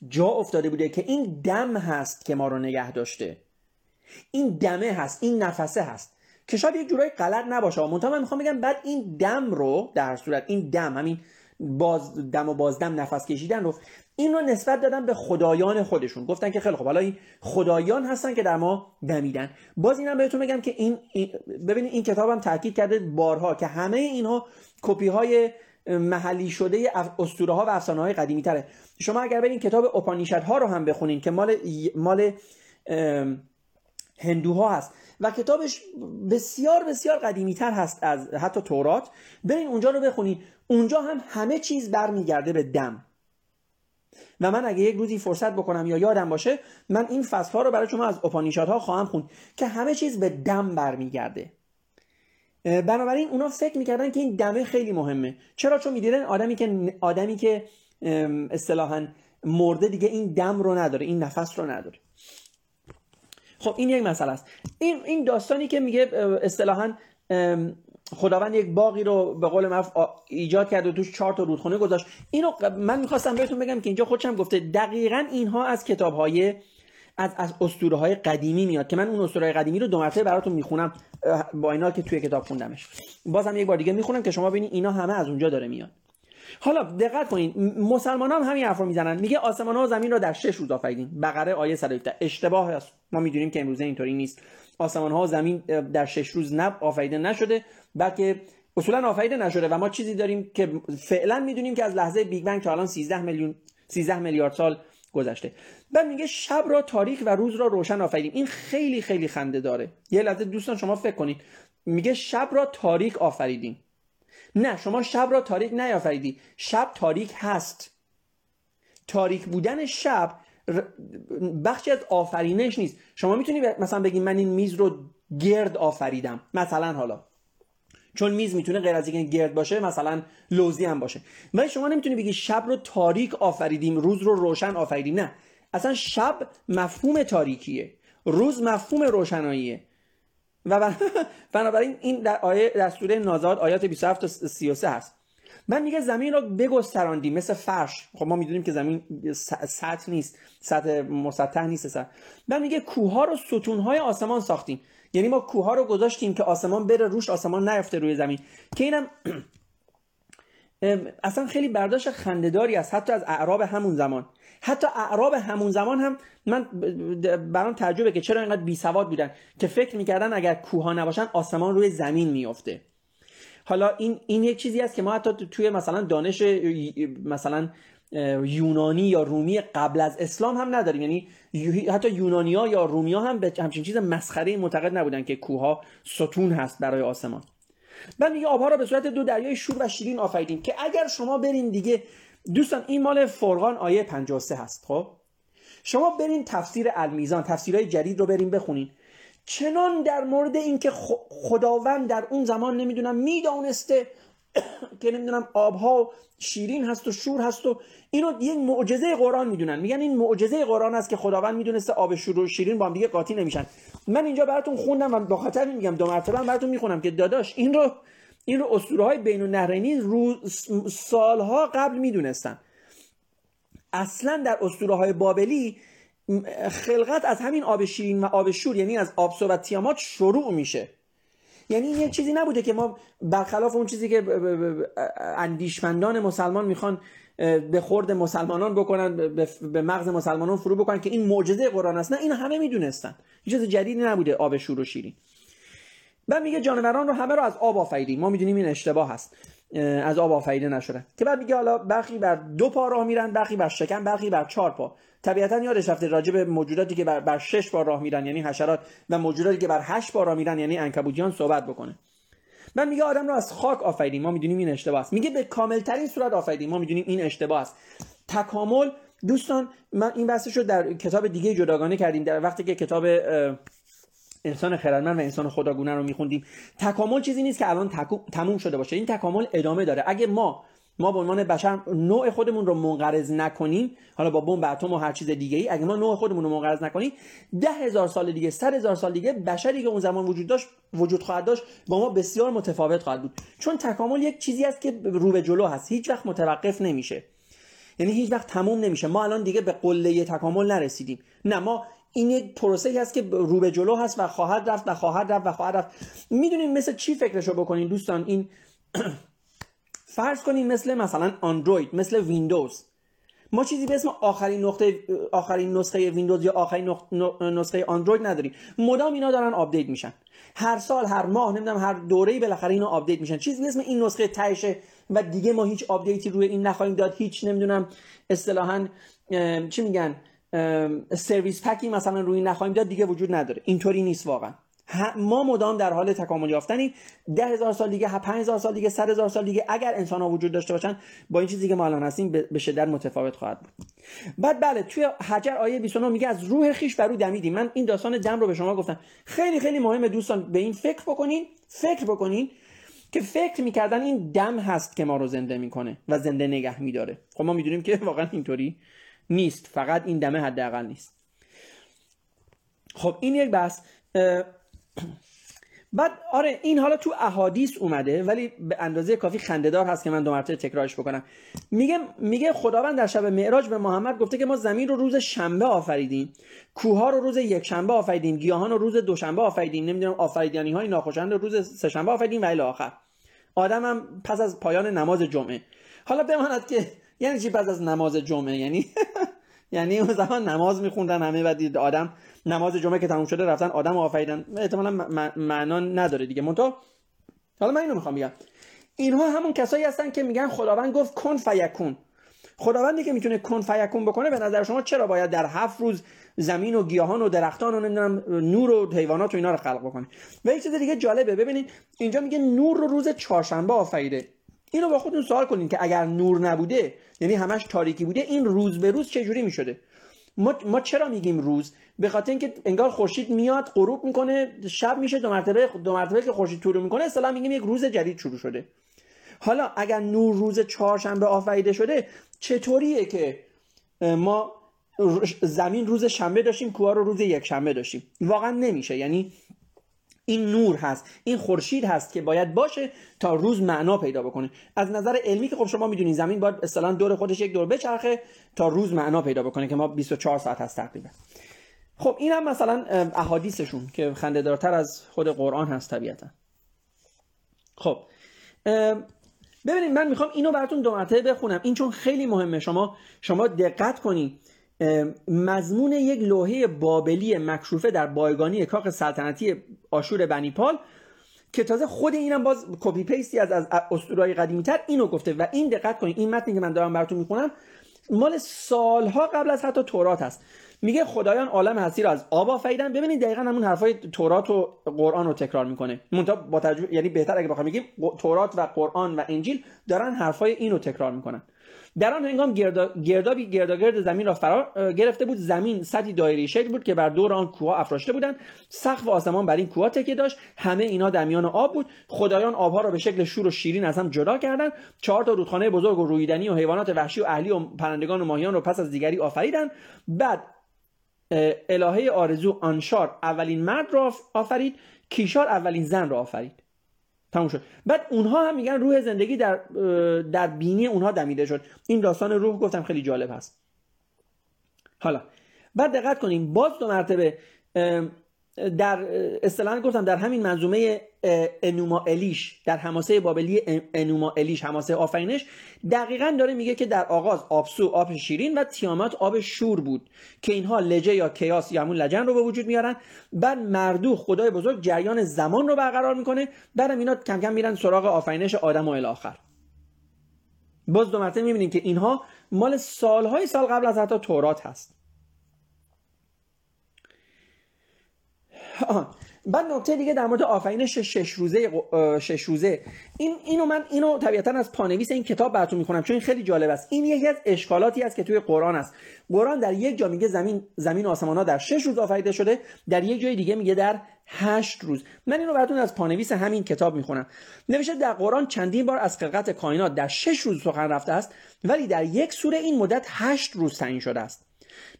جا افتاده بوده که این دم هست که ما رو نگه داشته. این دمه هست این نفسه هست. که شاید یک جورایی غلط نباشه. منتها من می‌خوام بگم بعد این دم رو در صورت این دم همین باز دم و بازدم نفس کشیدن رو این رو نسبت دادن به خدایان خودشون. گفتن که خیلی خب حالا این خدایان هستن که در ما دمیدن باز اینم بهتون بگم که این, ببینید این کتابم تاکید کرده بارها که همه اینها کپی های محلی شده اسطوره ها و افسانه های قدیمی تره. شما اگر برین کتاب اپانیشد ها رو هم بخونین که مال مال هندوها هست و کتابش بسیار بسیار قدیمی تر هست از حتی تورات برین اونجا رو بخونین. اونجا هم همه چیز برمیگرده به دم. و من اگه یک روزی فرصت بکنم یا یادم باشه من این فصل ها رو برای شما از ها خواهم خوند که همه چیز به دم برمیگرده. بنابراین اونا فکر می‌کردن که این دمه خیلی مهمه. چرا؟ چون می‌دیدن آدمی که آدمی که اصطلاحا مرده دیگه این دم رو نداره این نفس رو نداره. خب این یک مسئله است. این این داستانی که میگه اصطلاحا خداوند یک باقی رو به قول معروف ایجاد کرد و توش چهار تا رودخونه گذاشت. اینو من می‌خواستم بهتون بگم که اینجا خودشم گفته دقیقا اینها از کتاب های از از اسطوره های قدیمی میاد که من اون اسطوره قدیمی رو دو مرتبه براتون می‌خونم با اینا که توی کتاب خوندمش. بازم یک بار دیگه می‌خونم که شما ببینید اینا همه از اونجا داره میاد. حالا دقت کنید مسلمان هم همین حرف می‌زنن. میگه آسمان ها و زمین رو در شش روز آفریدیم بقره آیه 117 اشتباه است. ما می‌دونیم که امروزه اینطوری نیست. آسمان ها زمین در شش روز نب آفریده نشده. بلکه اصولا آفریده نشده و ما چیزی داریم که فعلا می‌دونیم که از لحظه بیگ بنگ تا الان 13 میلیون 13 میلیارد سال گذشته. بعد میگه شب را تاریک و روز را روشن آفریدیم. این خیلی خیلی خنده داره. یه لحظه دوستان شما فکر کنید. میگه شب را تاریک آفریدیم. نه شما شب را تاریک نیافریدی. شب تاریک هست. تاریک بودن شب بخشی از آفرینش نیست. شما می‌تونی مثلا بگی من این میز رو گرد آفریدم. مثلا حالا. چون میز می‌تونه غیر از اینکه گرد باشه مثلا لوزی هم باشه. ولی شما نمی‌تونی بگی شب رو تاریک آفریدیم روز رو روشن آفریدیم. نه. اصلا شب مفهوم تاریکیه. روز مفهوم روشناییه. و بنابراین این در آیه در سوره نازاد آیات 27 تا 33 هست. من میگه زمین رو بگستراندیم مثل فرش. خب ما می‌دونیم که زمین سطح نیست سطح مسطح نیست سطح من میگه کوه رو ستون های آسمان ساختیم. یعنی ما کوه رو گذاشتیم که آسمان بره روش آسمان نیفته روی زمین. که اینم اصلا خیلی برداشت خندهداری است حتی از اعراب همون زمان. حتی اعراب همون زمان هم من برام تعجبه که چرا اینقدر بی سواد بودن. که فکر می‌کردن اگر کوه نباشن آسمان روی زمین میفته حالا این این یک چیزی است که ما حتی توی مثلا دانش مثلا یونانی یا رومی قبل از اسلام هم نداریم. یعنی حتی یونانیا یا رومیا هم به همچین چیز مسخره معتقد نبودن که کوه ستون هست برای آسمان. بعد میگه آبها را به صورت دو دریای شور و شیرین آفریدیم که اگر شما برین دیگه دوستان این مال فرقان آیه 53 هست خب؟ شما برین تفسیر المیزان تفسیرهای جدید رو برین بخونین. چنان در مورد اینکه خداوند در اون زمان نمی‌دونم می‌دانسته که نمی‌دونم آبها شیرین هست و شور هست و اینو یک معجزه قرآن می‌دونن. میگن این معجزه قرآن است که خداوند می‌دونسته آب شور و شیرین با هم دیگه قاطی نمیشن. من اینجا براتون خوندم و به خاطر میگم دو مرتبه براتون می‌خونم که داداش این رو این رو اسطوره های بین النهرینی رو سالها قبل می‌دونستن. اصلا در اسطوره های بابلی خلقت از همین آب شیرین و آب شور یعنی از آبسو و تیامات شروع میشه. یعنی این یک چیزی نبوده که ما برخلاف اون چیزی که اندیشمندان مسلمان می‌خوان به خورد مسلمانان بکنن به مغز مسلمانان فرو بکنن که این معجزه قرآن است. نه این همه می‌دونستن. هیچ چیز جدیدی نبوده آب شور و شیرین. بعد میگه جانوران رو همه رو از آب آفریدیم. ما می‌دونیم این اشتباه هست. از آب آفریده نشده که بعد میگه حالا برخی بر دو پا راه میرن برخی بر شکم برخی بر چهار پا. طبیعتا یادش رفته راجع به موجوداتی که بر, بر شش پا راه میرن یعنی حشرات و موجوداتی که بر هشت پا راه میرن یعنی عنکبوتیان صحبت بکنه. بعد میگه آدم رو از خاک آفریدیم ما می‌دونیم این اشتباه است. میگه به کامل ترین صورت آفریدیم ما می‌دونیم این اشتباه است. تکامل دوستان من این بحثش رو در کتاب دیگه جداگانه کردیم در وقتی که کتاب انسان خردمند و انسان خداگونه رو میخوندیم. تکامل چیزی نیست که الان تموم شده باشه. این تکامل ادامه داره. اگه ما ما به عنوان بشر نوع خودمون رو منقرض نکنیم. حالا با بمب اتم و هر چیز دیگه ای اگه ما نوع خودمون رو منقرض نکنیم ده هزار سال دیگه صد هزار سال دیگه بشری که اون زمان وجود داشت وجود خواهد داشت با ما بسیار متفاوت خواهد بود. چون تکامل یک چیزی است که رو به جلو هست. هیچ وقت متوقف نمیشه. یعنی هیچ وقت تموم نمیشه. ما الان دیگه به قله تکامل نرسیدیم. نه ما این یک پروسه هست که رو به جلو هست و خواهد رفت و خواهد رفت و خواهد رفت. می‌دونیم مثل چی فکرشو بکنین دوستان؟ این فرض کنیم مثل مثلا اندروید مثل ویندوز. ما چیزی به اسم آخرین نقطه آخرین نسخه ویندوز یا آخرین نسخه اندروید نداریم. مدام اینا دارن آپدیت میشن. هر سال هر ماه نمی‌دونم هر دوره‌ای بالاخره اینا آپدیت میشن. چیزی به اسم این نسخه تهشه و دیگه ما هیچ آپدیتی روی این نخواهیم داد. هیچ نمی‌دونم اصطلاحا چی میگن service pack ی مثلا روی نخواهیم داد دیگه وجود نداره. اینطوری نیست واقعا. ما مدام در حال تکامل یافتنیم ده هزار سال دیگه پنج هزار سال دیگه صد هزار سال دیگه اگر انسان ها وجود داشته باشن با این چیزی که ما الان هستیم به شدت متفاوت خواهد بود. بعد بله توی حجر آیه 29 میگه از روح خیش بر او دمیدیم. من این داستان دم رو به شما گفتم. خیلی خیلی مهمه دوستان به این فکر بکنین فکر بکنین که فکر می‌کردن این دم هست که ما رو زنده می‌کنه و زنده نگه میداره. خب ما می‌دونیم که واقعا اینطوری نیست. فقط این دمه حداقل نیست. خب این یک بحث. بعد آره این حالا تو احادیث اومده ولی به اندازه کافی خندهدار هست که من دو مرتبه تکرارش بکنم. میگه میگه خداوند در شب معراج به محمد گفته که ما زمین رو روز شنبه آفریدیم کوه رو روز یک شنبه آفریدیم گیاهان رو روز دوشنبه آفریدیم نمی‌دونم آفریدنی های ناخوشایند رو روز سه شنبه آفریدیم و الی آخر. آدمم پس از پایان نماز جمعه. حالا بماند که یعنی چی پس از نماز جمعه؟ یعنی یعنی اون زمان نماز میخوندن همه و آدم نماز جمعه که تموم شده رفتن آدم آفریدن. احتمالا معنا نداره دیگه. منتها حالا من اینو می‌خوام بگم. اینها همون کسایی هستن که میگن خداوند گفت کن فیکون. خداوندی که می‌تونه کن فیکون بکنه به نظر شما چرا باید در هفت روز زمین و گیاهان و درختان و نمی‌دونم نور و حیوانات و اینا رو خلق بکنه؟ و یک چیز دیگه جالبه. ببینید اینجا میگه نور رو روز چهارشنبه آفریده. اینو با خودتون سوال کنین که اگر نور نبوده یعنی همش تاریکی بوده این روز به روز چه جوری می‌شده؟ ما, ما چرا میگیم روز؟ به خاطر اینکه انگار خورشید میاد غروب می‌کنه شب میشه دو مرتبه دو مرتبه که خورشید طلوع می‌کنه اصلا میگیم یک روز جدید شروع شده. حالا اگر نور روز چهارشنبه آفریده شده چطوریه که ما زمین روز شنبه داشتیم کوه رو روز یک شنبه داشتیم؟ واقعا نمیشه. یعنی این نور هست این خورشید هست که باید باشه تا روز معنا پیدا بکنه. از نظر علمی که خب شما می‌دونید زمین باید اصلا دور خودش یک دور بچرخه تا روز معنا پیدا بکنه که ما 24 ساعت هست تقریبا. خب این هم مثلا احادیثشون که خنده دارتر از خود قرآن هست طبیعتا. خب ببینید من می‌خوام اینو براتون دو مرتبه بخونم. این چون خیلی مهمه شما شما دقت کنید مضمون یک لوحه بابلی مکشوفه در بایگانی کاخ سلطنتی آشور بنیپال که تازه خود اینم باز کپی پیستی از از قدیمی تر اینو گفته. و این دقت کنید این متنی که من دارم براتون می‌خونم مال سالها قبل از حتی تورات هست. میگه خدایان عالم هستی رو از آب آفریدن. ببینید دقیقا همون حرفای تورات و قرآن رو تکرار می‌کنه. منتها با تجربه یعنی بهتر اگه بخوام بگیم تورات و قرآن و انجیل دارن حرفای اینو تکرار می‌کنن. در آن هنگام گردابی گرداگرد زمین را فرا گرفته بود. زمین سطحی دایره شکل بود که بر دور آن کوه افراشته بودند. سقف آسمان بر این کوه تکیه داشت. همه اینا در میان آب بود. خدایان آبها را به شکل شور و شیرین از هم جدا کردند. چهار تا رودخانه بزرگ و رویدنی و حیوانات وحشی و اهلی و پرندگان و ماهیان رو پس از دیگری آفریدند. بعد الهه آرزو آنشار اولین مرد را آفرید. کیشار اولین زن را آفرید. تموم شد. بعد اونها هم میگن روح زندگی در در بینی اونها دمیده شد. این داستان روح گفتم خیلی جالب هست. حالا بعد دقت کنیم. باز دو مرتبه در اصطلاحا گفتم در همین منظومه انوما الیش در حماسه بابلی انوما الیش حماسه آفرینش دقیقا داره میگه که در آغاز آبسو آب شیرین و تیامات آب شور بود که اینها لجه یا کیاس یا همون لجن رو به وجود میارن. بعد مردو خدای بزرگ جریان زمان رو برقرار می‌کنه. بعدم اینا کم کم میرن سراغ آفرینش آدم و الاخر. باز دو مرتبه می‌بینیم که اینها مال سالهای سال قبل از حتی تورات هست. بعد نکته دیگه در مورد آفرینش شش روزه شش روزه. این اینو من اینو طبیعتا از پانویس این کتاب براتون می‌خونم چون این خیلی جالب است. این یکی از اشکالاتی است که توی قرآن است. قرآن در یک جا میگه زمین زمین آسمان ها در شش روز آفریده شده در یک جای دیگه میگه در هشت روز. من اینو براتون از پانویس همین کتاب می‌خونم. نوشته در قرآن چندین بار از خلقت کائنات در شش روز سخن رفته است ولی در یک سوره این مدت هشت روز تعیین شده است.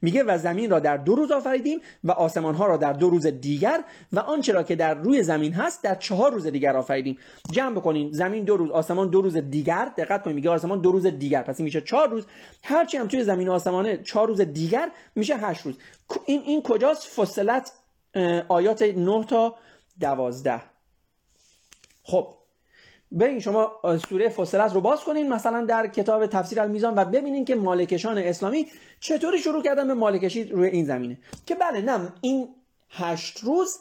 میگه و زمین را در دو روز آفریدیم و آسمان ها را در دو روز دیگر و آنچه را که در روی زمین هست در چهار روز دیگر آفریدیم. جمع بکنیم زمین دو روز آسمان دو روز دیگر دقت کنید میگه آسمان دو روز دیگر پس این میشه چهار روز. هرچی هم توی زمین آسمانه چهار روز دیگر میشه هشت روز. این این کجاست؟ فصلت آیات 9 تا 12 خب برین شما سوره فصلت رو باز کنین مثلا در کتاب تفسیر المیزان و ببینین که مالکشان اسلامی چطوری شروع کردن به مالکشی روی این زمینه. که بله نه این هشت روز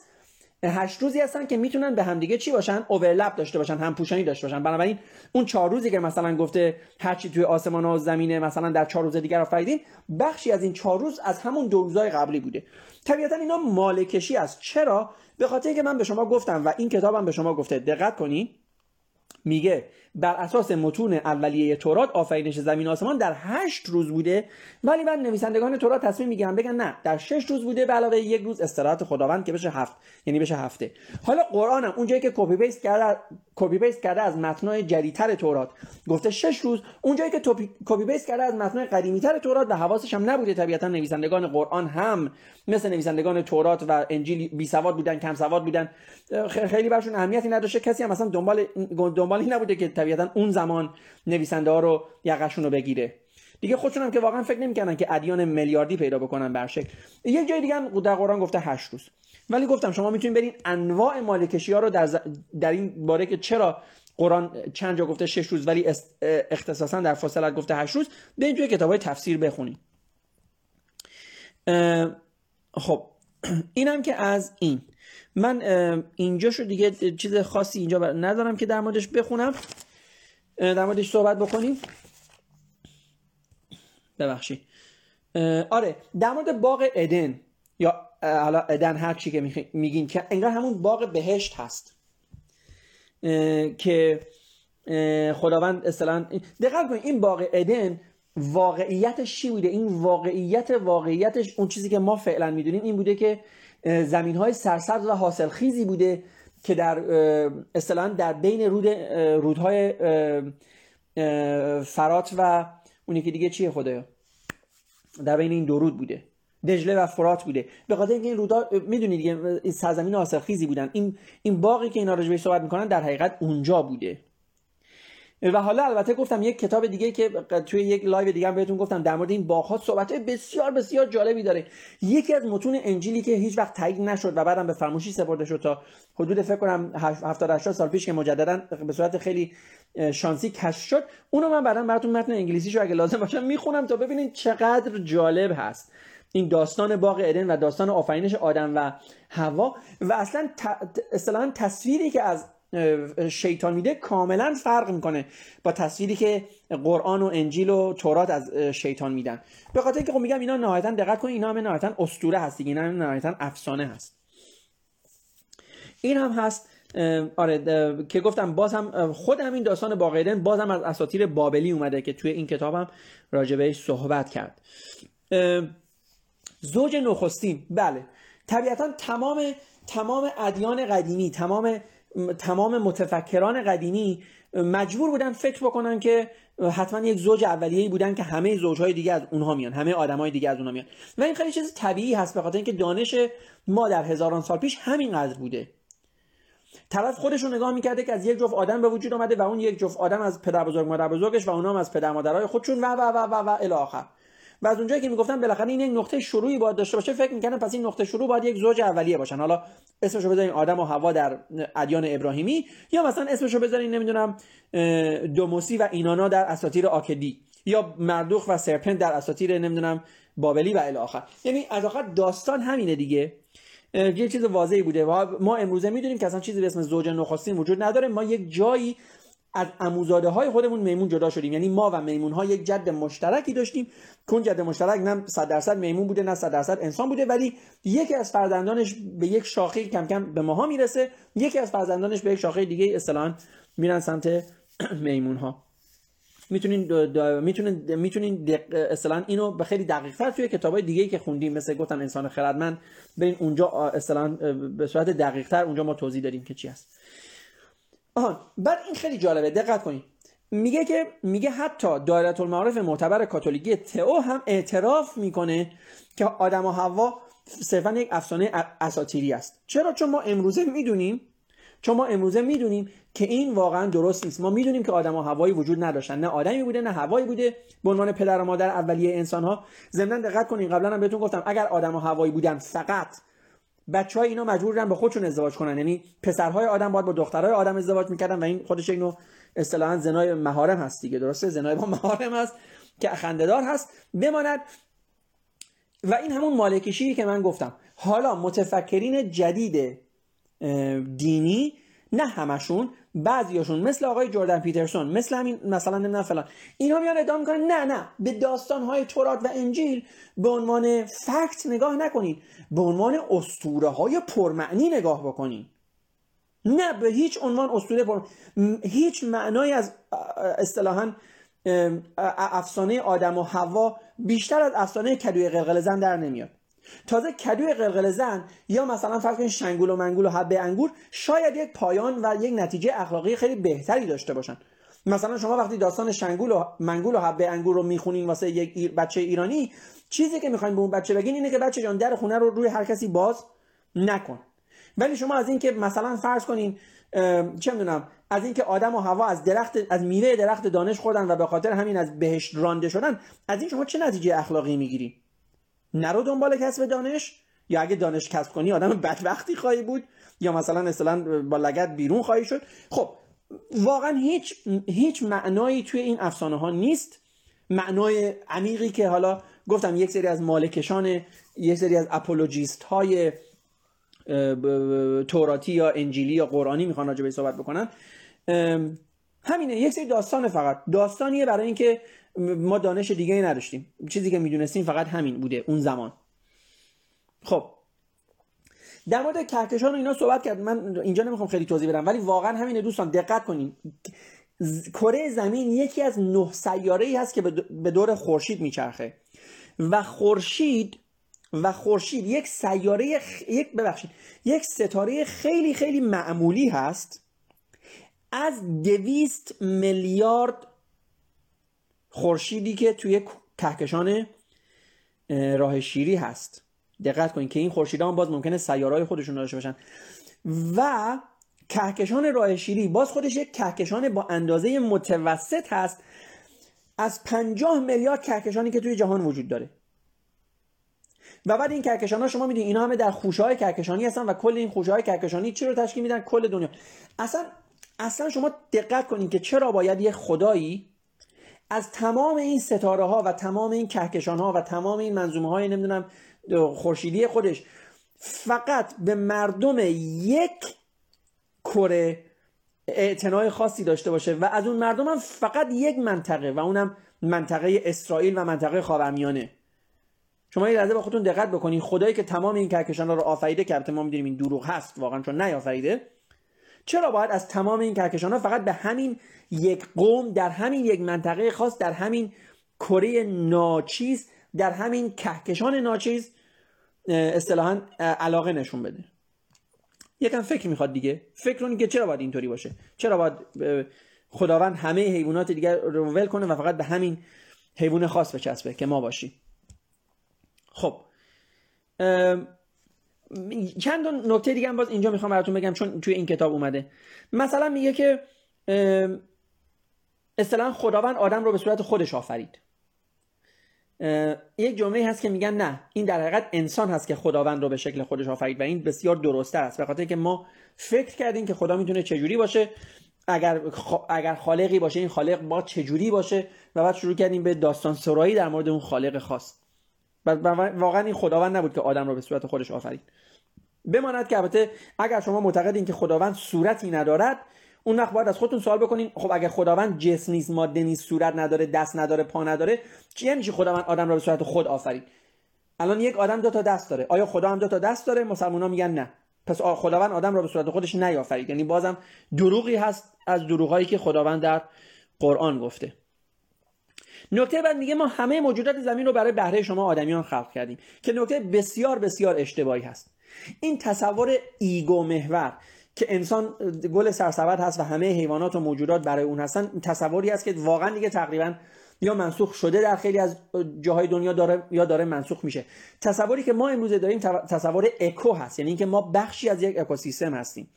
هشت روزی هستن که می‌تونن به همدیگه چی باشن؟ اوورلپ داشته باشن هم پوشانی داشته باشن. بنابراین اون چهار روزی که مثلا گفته هرچی توی آسمان و زمینه مثلا در چهار روز دیگر آفریدین بخشی از این چهار روز از همون دو روزهای قبلی بوده. طبیعتا اینا مالکشی است چرا؟ به خاطر اینکه من به شما گفتم و این کتابم به شما گفته دقت کنی میگه بر اساس متون اولیه تورات آفرینش زمین آسمان در هشت روز بوده. ولی بعد نویسندگان تورات تصمیم می‌گیرن بگن نه در شش روز بوده به علاوه یک روز استراحت خداوند که بشه هفت یعنی بشه هفته. حالا قرآن هم اونجایی که copy paste کرده copy paste کرده از متنای جدیدتر تورات. گفته شش روز اونجایی که copy paste کرده از متنای قدیمیتر تورات و حواسش هم نبوده. طبیعتا نویسندگان قرآن هم مثل نویسندگان تورات و انجیل بی سواد بودن کم سواد بودن. خیلی براشون اهمیتی نداشته. کسی هم مثلا دنبال دنبالی نبوده که طبیعتا اون زمان نویسنده ها رو یقشون رو بگیره. دیگه خودشون هم که واقعا فکر نمی‌کنن که ادیان میلیاردی پیدا بکنن بر شکل. یک جای دیگه هم در قرآن گفته هشت روز. ولی گفتم شما می‌تونید برین انواع مالکشی ها رو در, در این باره که چرا قرآن چند جا گفته شش روز ولی اختصاصا در فاصلت گفته هشت روز به توی کتاب های تفسیر بخونید. خب اینم که از این. من اینجا شو دیگه چیز خاصی اینجا ندارم که در موردش بخونم. در موردش صحبت بکنیم. ببخشید. آره در مورد باغ ادن یا حالا ادن هر چی که میگین که انگار همون باغ بهشت هست. که خداوند اصلا دقت کنید این باغ ادن واقعیتش چی بوده؟ این واقعیت واقعیتش اون چیزی که ما فعلا می‌دونیم این بوده که زمین های سرسبز و حاصل خیزی بوده که در اصطلاحا در بین رود رودهای فرات و اونی که دیگه چیه خدایا؟ در بین این دو رود بوده. دجله و فرات بوده. به خاطر اینکه این رودا می‌دونید دیگه سرزمین حاصل خیزی بودن. این این باغی که اینا راجع صحبت می‌کنن در حقیقت اونجا بوده. و حالا البته گفتم یک کتاب دیگه که توی یک live دیگه هم بهتون گفتم در مورد این باغ‌ها صحبت بسیار بسیار جالبی داره. یکی از متون انجیلی که هیچ وقت تایید نشد و بعدم به فراموشی سپرده شد تا حدود فکر کنم 70 80 سال پیش که مجددا به صورت خیلی شانسی کشف شد اونو من بعدا براتون متن انگلیسیشو اگه لازم باشه می‌خونم تا ببینید چقدر جالب هست. این داستان باغ ادن و داستان آفرینش آدم و هوا و اصلا اصطلاحا تصویری که از شیطان میده کاملا فرق می‌کنه با تصویری که قرآن و انجیل و تورات از شیطان میدن. به خاطر اینکه خب میگم اینا نهایتا دقت کنید اینا هم نهایتا اسطوره هست دیگه اینا نهایتا افسانه هست. این هم هست آره که گفتم باز هم خود همین داستان باقیدن باز هم از اساطیر بابلی اومده که توی این کتابم راجبه صحبت کرد. زوج نخستین بله. طبیعتا تمام تمام ادیان قدیمی تمام تمام متفکران قدیمی مجبور بودن فکر بکنن که حتما یک زوج اولیه‌ای بودن که همه زوجهای دیگه از اونها میان همه آدمای دیگه از اونها میان. و این خیلی چیز طبیعی هست به خاطر اینکه دانش ما در هزاران سال پیش همینقدر بوده. طرف خودش رو نگاه می‌کرده که از یک جفت آدم به وجود آمده و اون یک جفت آدم از پدر بزرگ مادر بزرگش و اونها هم از پدر مادرای خودشون و و و و و الی آخر. و از اونجایی که می‌گفتن بالاخره این یک نقطه شروعی باید داشته باشه فکر می‌کنن پس این نقطه شروع باید یک زوج اولیه باشن. حالا اسمشو بذارین آدم و هوا در ادیان ابراهیمی یا مثلا اسمشو بذارین نمی‌دونم دوموسی و اینانا در اساطیر آکدی یا مردوخ و سرپنت در اساطیر نمی‌دونم بابلی و الی آخر. یعنی از آخر داستان همینه دیگه. یه چیز واضحی بوده. ما امروزه می‌دونیم که اصلا چیزی به اسم زوج نخستین وجود نداره. ما یک جایی از عموزاده های خودمون میمون جدا شدیم. یعنی ما و میمون ها یک جد مشترکی داشتیم. که اون جد مشترک نه 100 درصد میمون بوده نه 100 درصد انسان بوده. ولی یکی از فرزندانش به یک شاخه کم کم به ماها می‌رسه. یکی از فرزندانش به یک شاخه دیگه اصطلاحا میرن سمت میمون ها می‌تونین می‌تونین می‌تونین اصطلاحا اینو به خیلی دقیق تر توی کتابای دیگه که خوندیم مثل گفتم انسان خردمند برین اونجا اصطلاحا به صورت دقیق تر اونجا ما توضیح دادیم که چی هست. آها بعد این خیلی جالبه دقت کنید میگه که میگه حتی دایره المعارف معتبر کاتولیکی تئو هم اعتراف می‌کنه که آدم و حوا صرفا یک افسانه اساطیری است. چرا؟ چون ما امروزه می‌دونیم چون ما امروزه می‌دونیم که این واقعا درست نیست. ما می‌دونیم که آدم و هوایی وجود نداشتن. نه آدمی بوده نه هوایی بوده. به عنوان پدر و مادر اولیه انسان ها ضمن دقت کنین قبلا هم بهتون گفتم اگر آدم و هوایی بودن فقط بچه های اینا مجبورن به خودشون ازدواج کنن. یعنی پسرهای آدم باید با دخترهای آدم ازدواج می‌کردن و این خودش اینو اصطلاحا زنای مهارم هست دیگه. درسته؟ زنای با مهارم هست که خندهدار هست بماند. و این همون مالکشی که من گفتم. حالا متفکرین جدید دینی نه همشون بعضیاشون مثل آقای جردن پیترسون مثل همین مثلا نه فلان اینها میان ادعا می‌کنن. نه نه. به داستان های تورات و انجیل به عنوان فکت نگاه نکنید به عنوان اسطوره های پرمعنی نگاه بکنید نه به هیچ عنوان اسطوره پر هیچ معنای از اصطلاحا افسانه آدم و حوا بیشتر از افسانه کدوی قلقل زن در نمیاد. تازه کدوی قلقل زن یا مثلا فرض کنید شنگول و منگول و حبه انگور شاید یک پایان و یک نتیجه اخلاقی خیلی بهتری داشته باشن. مثلا شما وقتی داستان شنگول و منگول و حبه انگور رو می‌خونین واسه یک بچه ایرانی چیزی که می‌خواین به اون بچه بگین اینه که بچه جان در خونه رو روی هر کسی باز نکن. ولی شما از اینکه مثلا فرض کنین چه می‌دونم از اینکه آدم و هوا از درخت از میوه درخت دانش خوردن و به خاطر همین از بهشت رانده شدن از این شما چه نتیجه اخلاقی می‌گیری؟ نرو دنبال کسب دانش یا اگه دانش کسب کنی آدم بدبختی خواهی بود یا مثلا مثلا با لگت بیرون خواهی شد. خب واقعا هیچ هیچ معنایی توی این افسانه ها نیست. معنای عمیقی که حالا گفتم یک سری از مالکشان یک سری از اپولوژیست های توراتی یا انجیلی یا قرآنی می‌خوان راجع به صحبت بکنن. همینه یک سری داستان فقط. داستانیه برای اینکه ما دانش دیگه ای نداشتیم. چیزی که می‌دونستیم فقط همین بوده اون زمان. خب. در مورد کهکشان اینا صحبت کرد. من اینجا نمی‌خوام خیلی توضیح بدم ولی واقعا همینه دوستان دقت کنین. کره زمین یکی از نه سیاره ای هست که به دور خورشید میچرخه. و خورشید و خورشید یک سیاره یک ببخشید یک ستاره خیلی خیلی معمولی هست. از دویست میلیارد خورشیدی که توی کهکشان راه شیری هست. دقت کنید که این خورشیدان باز ممکنه سیارهای خودشون داشته باشن. و کهکشان راه شیری باز خودش یک کهکشان با اندازه متوسط هست. از 50 میلیارد کهکشانی که توی جهان وجود داره. و بعد این کهکشان ها شما می‌دونید اینا همه در خوشه های کهکشانی هستن و کل این خوشه های کهکشانی چی رو تشکیل میدن؟ کل دنیا. اصلا اصلا شما دقت کنید که چرا باید یه خدایی از تمام این ستاره ها و تمام این کهکشان ها و تمام این منظومه های نمی‌دونم خورشیدی خودش فقط به مردم یک کره اعتنای خاصی داشته باشه و از اون مردم هم فقط یک منطقه و اونم منطقه اسرائیل و منطقه خاورمیانه. شما یه لحظه با خودتون دقت بکنید خدایی که تمام این کهکشان رو آفریده که ما می‌دونیم این دروغ هست واقعا چون نیافریده چرا باید از تمام این کهکشان ها فقط به همین یک قوم در همین یک منطقه خاص در همین کره ناچیز در همین کهکشان ناچیز اصطلاحا علاقه نشون بده؟ یکم فکر می‌خواد دیگه. فکر کنید که چرا باید اینطوری باشه؟ چرا باید خداوند همه حیوانات دیگر رو ول کنه و فقط به همین حیوان خاص بچسبه که ما باشیم؟ خب چند نکته دیگه هم باز اینجا می‌خوام براتون بگم چون توی این کتاب اومده. مثلا میگه که اصطلاحا خداوند آدم رو به صورت خودش آفرید. یک جمله هست که میگن نه این در حقیقت انسان هست که خداوند رو به شکل خودش آفرید و این بسیار درسته است. به خاطر که ما فکر کردیم که خدا می‌تونه چجوری باشه اگر اگر خالقی باشه این خالق با چجوری باشه و بعد شروع کردیم به داستان سرایی در مورد اون خالق خاص. واقعا این خداوند نبود که آدم رو به صورت خودش آفرید بماند که البته اگر شما معتقدین که خداوند صورتی ندارد اون وقت باید از خودتون سوال بکنین خب اگر خداوند جسم نیست ماده نیست صورت نداره دست نداره پا نداره چی یعنی خداوند آدم را به صورت خود آفرید الان یک آدم دو تا دست داره. آیا خدا هم دو تا دست داره؟ مسلمان ها میگن نه. پس خداوند آدم را به صورت خودش نیافرید. یعنی بازم دروغی هست از دروغهایی که خداوند در قرآن گفته. نکته بعد میگه ما همه موجودات زمین رو برای بهره شما آدمیان خلق کردیم که نکته بسیار بسیار اشتباهی هست. این تصور ایگو محور که انسان گل سرسبد هست و همه حیوانات و موجودات برای اون هستن تصوری است که واقعا دیگه تقریبا یا منسوخ شده در خیلی از جاهای دنیا داره یا داره منسوخ میشه. تصوری که ما امروز داریم تصور اکو هست یعنی اینکه ما بخشی از یک اکوسیستم هستیم.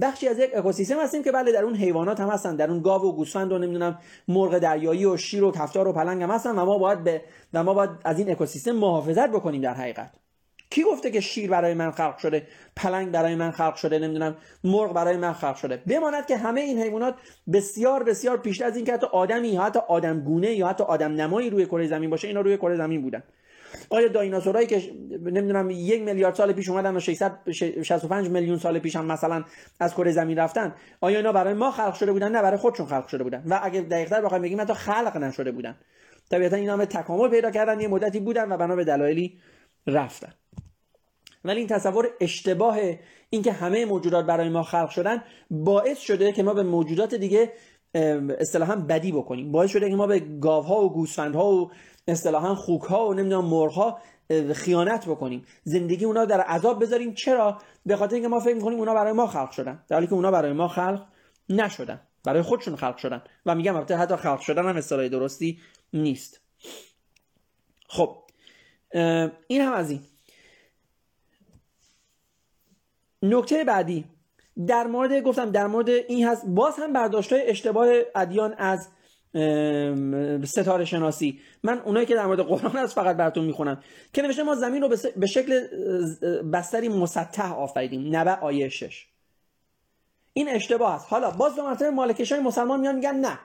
بخشی از یک اکوسیستم هستیم که بله در اون حیوانات هم هستن در اون گاو و گوسفند و نمی‌دونم مرغ دریایی و شیر و کفتار و پلنگ هم هستن و ما باید به و ما باید از این اکوسیستم محافظت بکنیم در حقیقت. کی گفته که شیر برای من خلق شده؟ پلنگ برای من خلق شده نمی‌دونم مرغ برای من خلق شده. بماند که همه این حیوانات بسیار بسیار پیشتر از اینکه حتی آدمی یا حتی آدم گونه یا حتی آدم نمایی روی کره زمین باشه اینا روی کره زمین بودن. آیا دایناسورایی که نمی‌دونم یک میلیارد سال پیش اومدن و 665 میلیون سال پیش هم مثلا از کره زمین رفتن آیا اینا برای ما خلق شده بودن؟ نه برای خودشون خلق شده بودن. و اگه دقیق‌تر بخوایم بگیم حتی خلق نشده بودن. طبیعتا اینا هم تکامل پیدا کردن یه مدتی بودن و بنا به دلایلی رفتن. ولی این تصور اشتباه اینکه همه موجودات برای ما خلق شدن باعث شده که ما به موجودات دیگه اصطلاحا بدی بکنیم. باعث شده که ما به گاوها و گوسفندها و اصطلاحا خوکها و نمی‌دونم مرغها خیانت بکنیم. زندگی اونا در عذاب بذاریم. چرا؟ به خاطر اینکه ما فکر می‌کنیم اونا برای ما خلق شدن. در حالی که اونا برای ما خلق نشدن. برای خودشون خلق شدن. و میگم البته حتی خلق شدن هم اصطلاح درستی نیست. خب این هم از این. نکته بعدی. در مورد گفتم در مورد این هست باز هم برداشت های اشتباه ادیان از ستاره شناسی. من اونایی که در مورد قرآن هست فقط براتون می‌خونم. که نوشته ما زمین رو به شکل بستری مسطح آفریدیم. نبع آیه 6 این اشتباه است. حالا باز دو مرتبه مالکش های مسلمان میان میگن نه.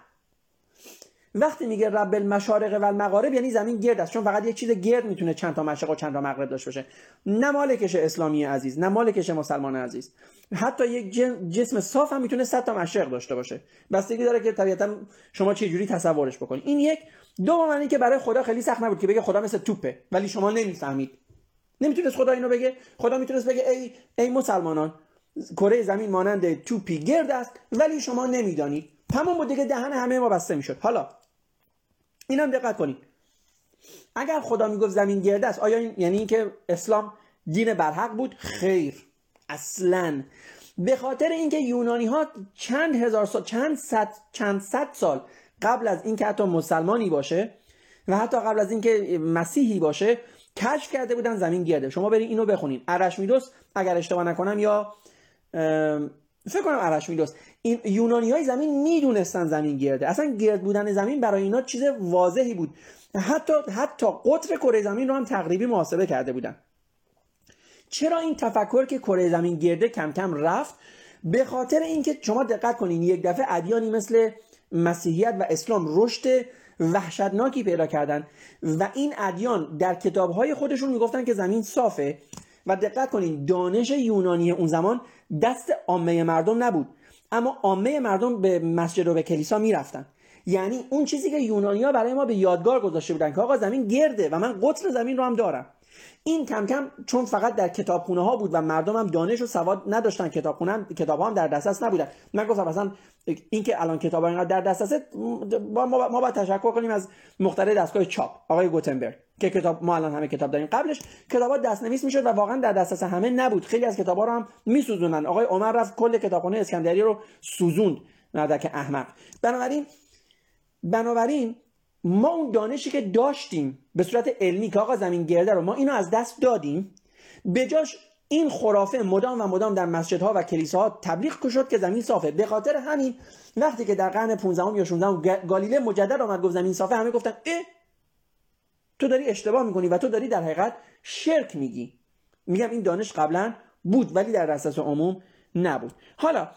وقتی میگه رب المشارق و المغارب یعنی زمین گرد است چون فقط یک چیز گرد می‌تونه چند تا مشرق و چند تا مغرب داشته باشه. نه مالکش اسلامی عزیز نه مالکش مسلمان عزیز. حتی یک جسم صاف هم می‌تونه 100 تا مشرق داشته باشه. بستگی داره که طبیعتا شما چه جوری تصورش بکنید این یک. دو معنی که برای خدا خیلی سخت نبود که بگه خدا مثل توپه ولی شما نمی‌فهمید. نمی‌تونست خدا اینو بگه. خدا می‌تونست بگه ای ای مسلمانان کره زمین مانند توپی گرد است ولی شما نمی‌دانید. تمام بود دیگه دهن همه ما بسته می‌شد. حالا اینم دقت کنید. اگر خدا می‌گفت زمین گرده است آیا این یعنی اینکه اسلام دین برحق بود؟ خیر. اصلا. به خاطر اینکه یونانی ها چند هزار سال چند صد چند صد سال قبل از اینکه حتی مسلمانی باشه و حتی قبل از اینکه مسیحی باشه کشف کرده بودن زمین گرده. شما برید اینو بخونید. ارشمیدس اگر اشتباه نکنم یا فکر کنم ارشمیدس این یونانی های زمین می‌دونستن زمین گرده. اصلا گرد بودن زمین برای اینا چیز واضحی بود. حتی حتی قطر کره زمین رو هم تقریبی محاسبه کرده بودن. چرا این تفکر که کره زمین گرده کم کم رفت؟ به خاطر اینکه شما دقت کنین یک دفعه ادیانی مثل مسیحیت و اسلام رشد وحشتناکی پیدا کردن و این ادیان در کتابهای خودشون می‌گفتن که زمین صافه و دقت کنین دانش یونانی اون زمان دست عامه مردم نبود. اما عامه مردم به مسجد و به کلیسا می‌رفتن. یعنی اون چیزی که یونانیا برای ما به یادگار گذاشته بودن که آقا زمین گرده و من قطر زمین رو هم دارم. این کم کم چون فقط در کتابخونه ها بود و مردم هم دانش و سواد نداشتن کتابخونه هم کتاب هم در دسترس نبودن. من گفتم مثلا اینکه الان کتاب ها اینقدر در دسترس ما, باید تشکر کنیم از مخترع دستگاه چاپ. آقای گوتنبرگ. که کتاب ما الان همه کتاب داریم. قبلش کتابات دستنویس می‌شد و واقعا در دسترس همه نبود. خیلی از کتابا رو هم میسوزونن آقای عمر رفت کل کتابخونه اسکندری رو سوزوند که احمق. بنابراین بنابراین ما اون دانشی که داشتیم به صورت علمی که آقا زمین گرده رو ما اینو از دست دادیم. به جاش این خرافه مدام و مدام در مسجدها و کلیساها تبلیغ شد که زمین صافه. به خاطر همین وقتی که در قرن 15 یا 16 گالیله مجدد آمد گفت زمین صافه همه گفتن اه! تو داری اشتباه می‌کنی و تو داری در حقیقت شرک میگی. میگم این دانش قبلا بود ولی در دسترس عموم نبود. حالا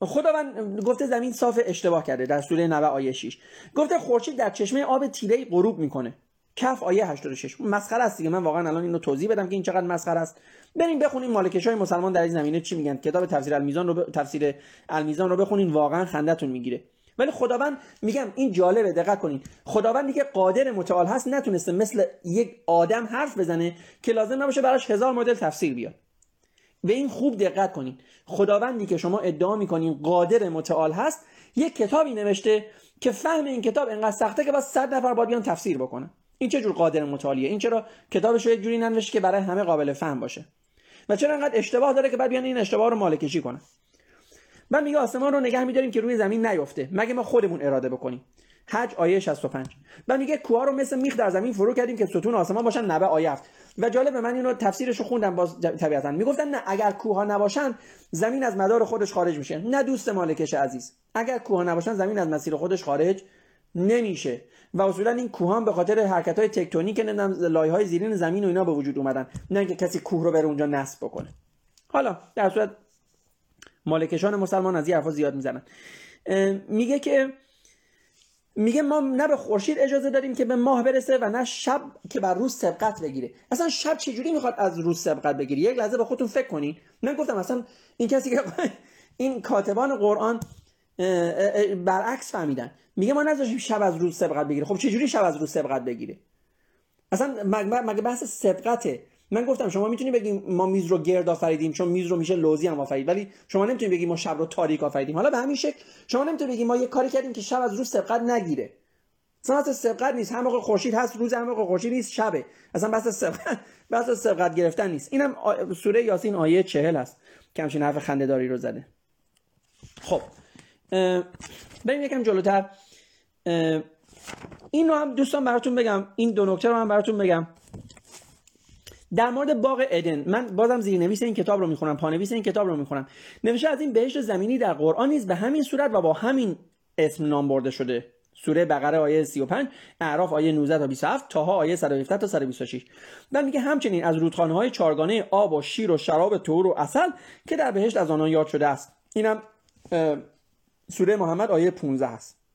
خداوند گفته زمین صاف اشتباه کرده در سوره 90 آیه 6 گفته خورشید در چشمه آب تیره غروب می‌کنه. کف آیه 86 مسخره است دیگه. من واقعا الان اینو توضیح بدم که این چقدر مسخره است. بریم بخونیم مالکش های مسلمان در این زمینه چی میگن. کتاب تفسیر المیزان رو ب... تفسیر المیزان رو بخونین. واقعا خندتون می‌گیره. ولی خداوند میگم این جالبه دقت کنین. خداوند که قادر متعال هست نتونسته مثل یک آدم حرف بزنه که لازم نباشه براش هزار مدل تفسیر بیاد. به این خوب دقت کنین. خداوندی که شما ادعا می‌کنین قادر متعال هست یک کتابی نوشته که فهم این کتاب انقدر سخته که باز صد نفر باید بیان تفسیر بکنن. این چه جور قادر متعالیه؟ این چرا کتابش رو یک جوری ننوشته که برای همه قابل فهم باشه؟ و چرا انقدر اشتباه داره که بعد بیان این اشتباه رو مالکشی کنن؟ من میگه آسمان رو نگه میداریم که روی زمین نیفته مگه ما خودمون اراده بکنیم؟ حج آیه 65 و میگه کوه رو مثل میخ در زمین فرو کردیم که ستون آسمان باشن نبه آیه هفت. و جالب من اینو تفسیرش رو خوندم باز طبیعتا. می‌گفتن نه اگر کوه نباشن زمین از مدار خودش خارج میشه. نه دوست مالکش عزیز. اگر کوه نباشن زمین از مسیر خودش خارج نمیشه. و اصولا این کوهان به خاطر حرکت های تکتونیک نمی‌دونم لایه های زیرین زمین و اینا به وجود اومدن. نه اینکه کسی کوه رو بره اونجا نصب بکنه. حالا در صورت مالکشان مسلمان از این حرفا زیاد می‌زنن. میگه که میگه ما نه به خورشید اجازه داریم که به ماه برسه و نه شب که بر روز سبقت بگیره. اصلا شب چجوری می‌خواد از روز سبقت بگیره؟ یک لحظه به خودتون فکر کنین. من گفتم اصلا این کسی که این کاتبان قرآن برعکس فهمیدن. میگه ما نذاشیم شب از روز سبقت بگیره. خب چجوری شب از روز سبقت بگیره؟ اصلا مگه بحث سبقته؟ من گفتم شما می‌تونی بگیم ما میز رو گرد آفریدیم چون میز رو میشه لوزی هم آفرید ولی شما نمی‌تونید بگیم ما شب رو تاریک آفریدیم. حالا به همین شکل شما نمی‌تونید بگیم ما یه کاری کردیم که شب از روز سبقت نگیره. اصلا سبقت نیست. هم موقع خورشید هست روز هم موقع خورشید نیست شبه. اصلا بحث سبقت بحث سبقت گرفتن نیست. اینم سوره یاسین آیه 40 هست که همچین حرف خنده‌داری رو زده. خب بریم یکم جلوتر. این رو هم دوستان براتون بگم. این دو نکته رو هم براتون بگم. در مورد باغ ادن من بازم زیر نویس این کتاب رو می‌خونم پانویس این کتاب رو می‌خونم. نوشته از این بهشت زمینی در قرآن نیز به همین صورت و با همین اسم نام برده شده. سوره بقره آیه 35 اعراف آیه 19 تا 27 تاها آیه 117 تا 126 و میگه همچنین از رودخانه های چارگانه آب و شیر و شراب تور و اصل که در بهشت از آنها یاد شده است. اینم سوره محمد آیه 15 است.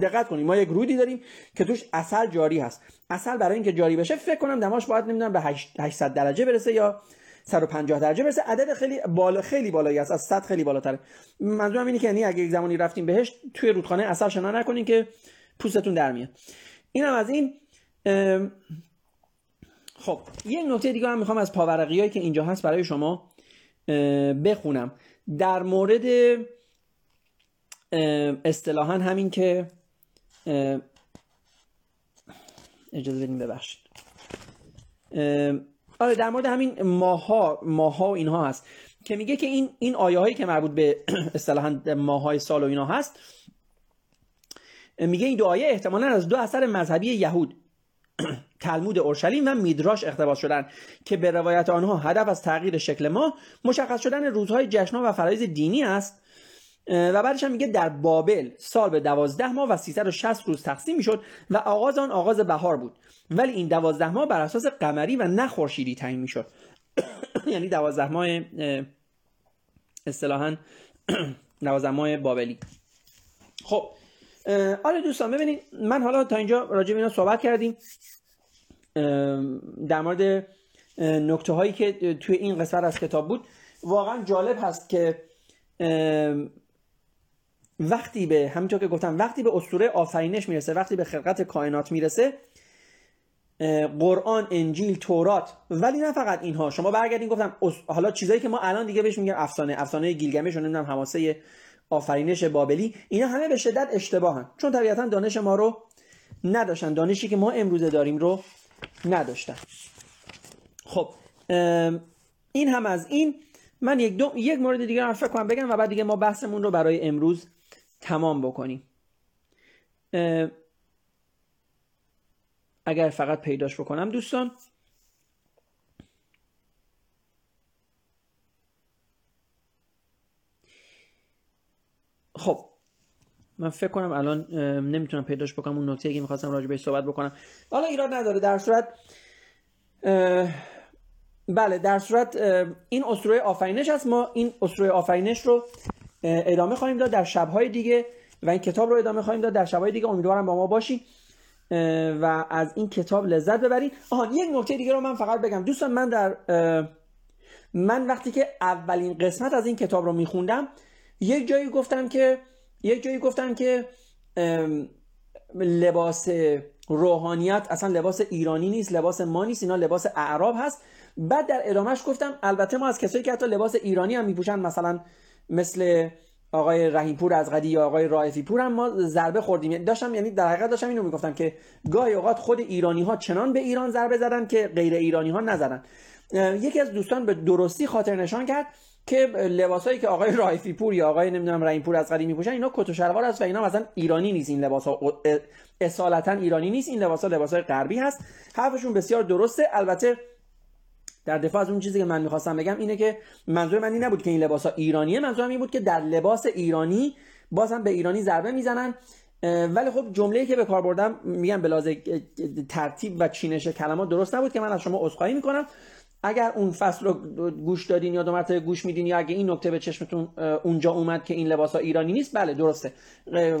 دقت کنید ما یک رودی داریم که توش اصل جاری هست. اصل برای اینکه جاری بشه فکر کنم دماش باید نمی‌دونم به 800 درجه برسه یا 150 درجه برسه. عدد خیلی بالا خیلی بالایی است. از 100 خیلی بالاتره. منظورم اینه که یعنی اگه یک زمانی رفتیم بهش توی رودخانه اصل شنا نکنین که پوستتون در میاد. اینم از این خب یه نکته دیگه هم می‌خوام از پاورقی که اینجا هست برای شما بخونم. در مورد اصطلاحا همین که اجازه بدین ببخشید. آره در مورد همین ماها ماها و اینها هست که میگه که این این آیه هایی که مربوط به اصطلاحا ماهای سال و اینها هست میگه این دو آیه احتمالا از دو اثر مذهبی یهود تلمود اورشلیم و میدراش اقتباس شدن که به روایت آنها هدف از تغییر شکل ما مشخص شدن روزهای جشن و فرایز دینی است. و بعدش هم میگه در بابل سال به دوازده ماه و 360 روز تقسیم می‌شد و آغاز آن آغاز بهار بود. ولی این دوازده ماه بر اساس قمری و نه خورشیدی تعیین می‌شد. یعنی دوازده ماه اصطلاحا دوازده ماه بابلی. خب آره دوستان ببینید من حالا تا اینجا راجع به اینا صحبت کردیم. در مورد نکته هایی که توی این قسمت از کتاب بود. واقعا جالب هست که وقتی به همینطور که گفتم وقتی به اسطوره آفرینش می‌رسه وقتی به خلقت کائنات می‌رسه قرآن انجیل تورات ولی نه فقط اینها. شما برگردین گفتم حالا چیزایی که ما الان دیگه بهش میگیم افسانه. افسانه گیلگمش نمی‌دونم حماسه آفرینش بابلی. اینا همه به شدت اشتباهن. چون طبیعتا دانش ما رو نداشتن. دانشی که ما امروزه داریم رو نداشتن. خب این هم از این. من یک دو یک مورد دیگه رو فکر کنم بگم و بعد دیگه ما بحثمون رو برای امروز تمام بکنیم اگر فقط پیداش بکنم دوستان. خب من فکر کنم الان نمی‌تونم پیداش بکنم. اون نکته که می‌خواستم راجع بهش صحبت بکنم. حالا ایراد نداره. در صورت بله در صورت این اسطوره آفرینش هست. ما این اسطوره آفرینش رو ادامه خواهیم داد در شبهای دیگه و این کتاب رو ادامه خواهیم داد. در شبهای دیگه امیدوارم با ما باشید و از این کتاب لذت ببرید. آها یک نکته دیگه رو من فقط بگم. دوستان من در من وقتی که اولین قسمت از این کتاب رو میخوندم یک جایی گفتم که یک جایی گفتم که لباس روحانیت اصلا لباس ایرانی نیست لباس ما نیست اینا لباس اعراب هست. بعد در ادامهش گفتم البته ما از کسایی که حتی لباس ایرانی هم میپوشن مثلا مثل آقای رحیمپور از قدی یا آقای رائفی پور هم ما ضربه خوردیم. یعنی داشتم یعنی در حقیقت داشتم اینو می‌گفتم که گاهی اوقات خود ایرانی ها چنان به ایران ضربه زدن که غیر ایرانی ها نزدن یکی از دوستان به درستی خاطر نشان کرد که لباسایی که آقای رایفی پور یا آقای نمی‌دونم رحیم پور از قدیم میپوشن اینا کت و شلوار است و اینا مثلا ایرانی نیست این لباس ها اصالتا ایرانی نیست این لباس ها لباس های غربی هست. حرفشون بسیار درسته. البته در دفاع از اون چیزی که من می‌خواستم بگم اینه که منظور من این نبود که این لباس ها ایرانیه منظورم این بود که در لباس ایرانی باز هم به ایرانی ضربه می‌زنن. ولی خب جمله‌ای که به کار بردم میگم به ترتیب و چینش کلمات درست نبود که من از شما عذرخواهی می‌کنم. اگر اون فصل رو گوش دادین یا دو مرتبه گوش میدین یا اگه این نکته به چشمتون اونجا اومد که این لباس ها ایرانی نیست بله درسته.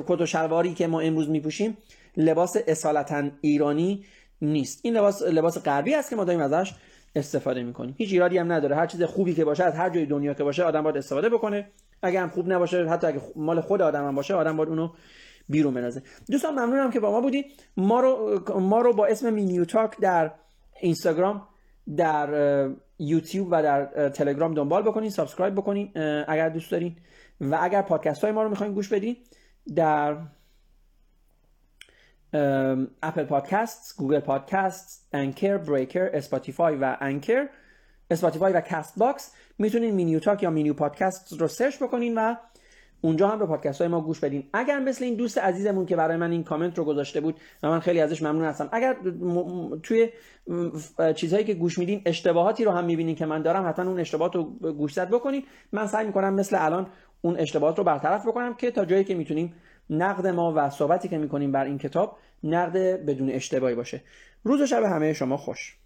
کت و شلواری که ما امروز میپوشیم لباس اصالتا ایرانی نیست. این لباس لباس غربی است که ما داریم ازش. استفاده می‌کنیم هیچ ایرادی هم نداره. هر چیز خوبی که باشه از هر جای دنیا که باشه آدم باید استفاده بکنه. اگر هم خوب نباشه حتی اگه مال خود آدم هم باشه آدم باید اونو بیرون بنازه دوستان ممنونم که با ما بودید ما رو ما رو با اسم مینیو تاک در اینستاگرام در یوتیوب و در تلگرام دنبال بکنین subscribe بکنین اگر دوست دارین. و اگر پادکست های ما رو می‌خواین گوش بدین در Apple Podcast، Google Podcast، Anchor، Breaker، Spotify و Anchor. Spotify و Castbox می‌تونین مینیو تاک یا مینیو پادکست رو search بکنین و اونجا هم به پادکست های ما گوش بدین. اگر مثل این دوست عزیزمون که برای من این کامنت رو گذاشته بود و من خیلی ازش ممنون هستم اگر توی چیزهایی که گوش میدین اشتباهاتی رو هم می‌بینین که من دارم حتما اون اشتباهات رو گوشزد بکنین. من سعی می‌کنم مثل الان اون اشتباهات رو برطرف بکنم که تا جایی که می‌تونیم نقد ما و صحبتی که می‌کنیم بر این کتاب نقد بدون اشتباهی باشه. روز و شب همه شما خوش.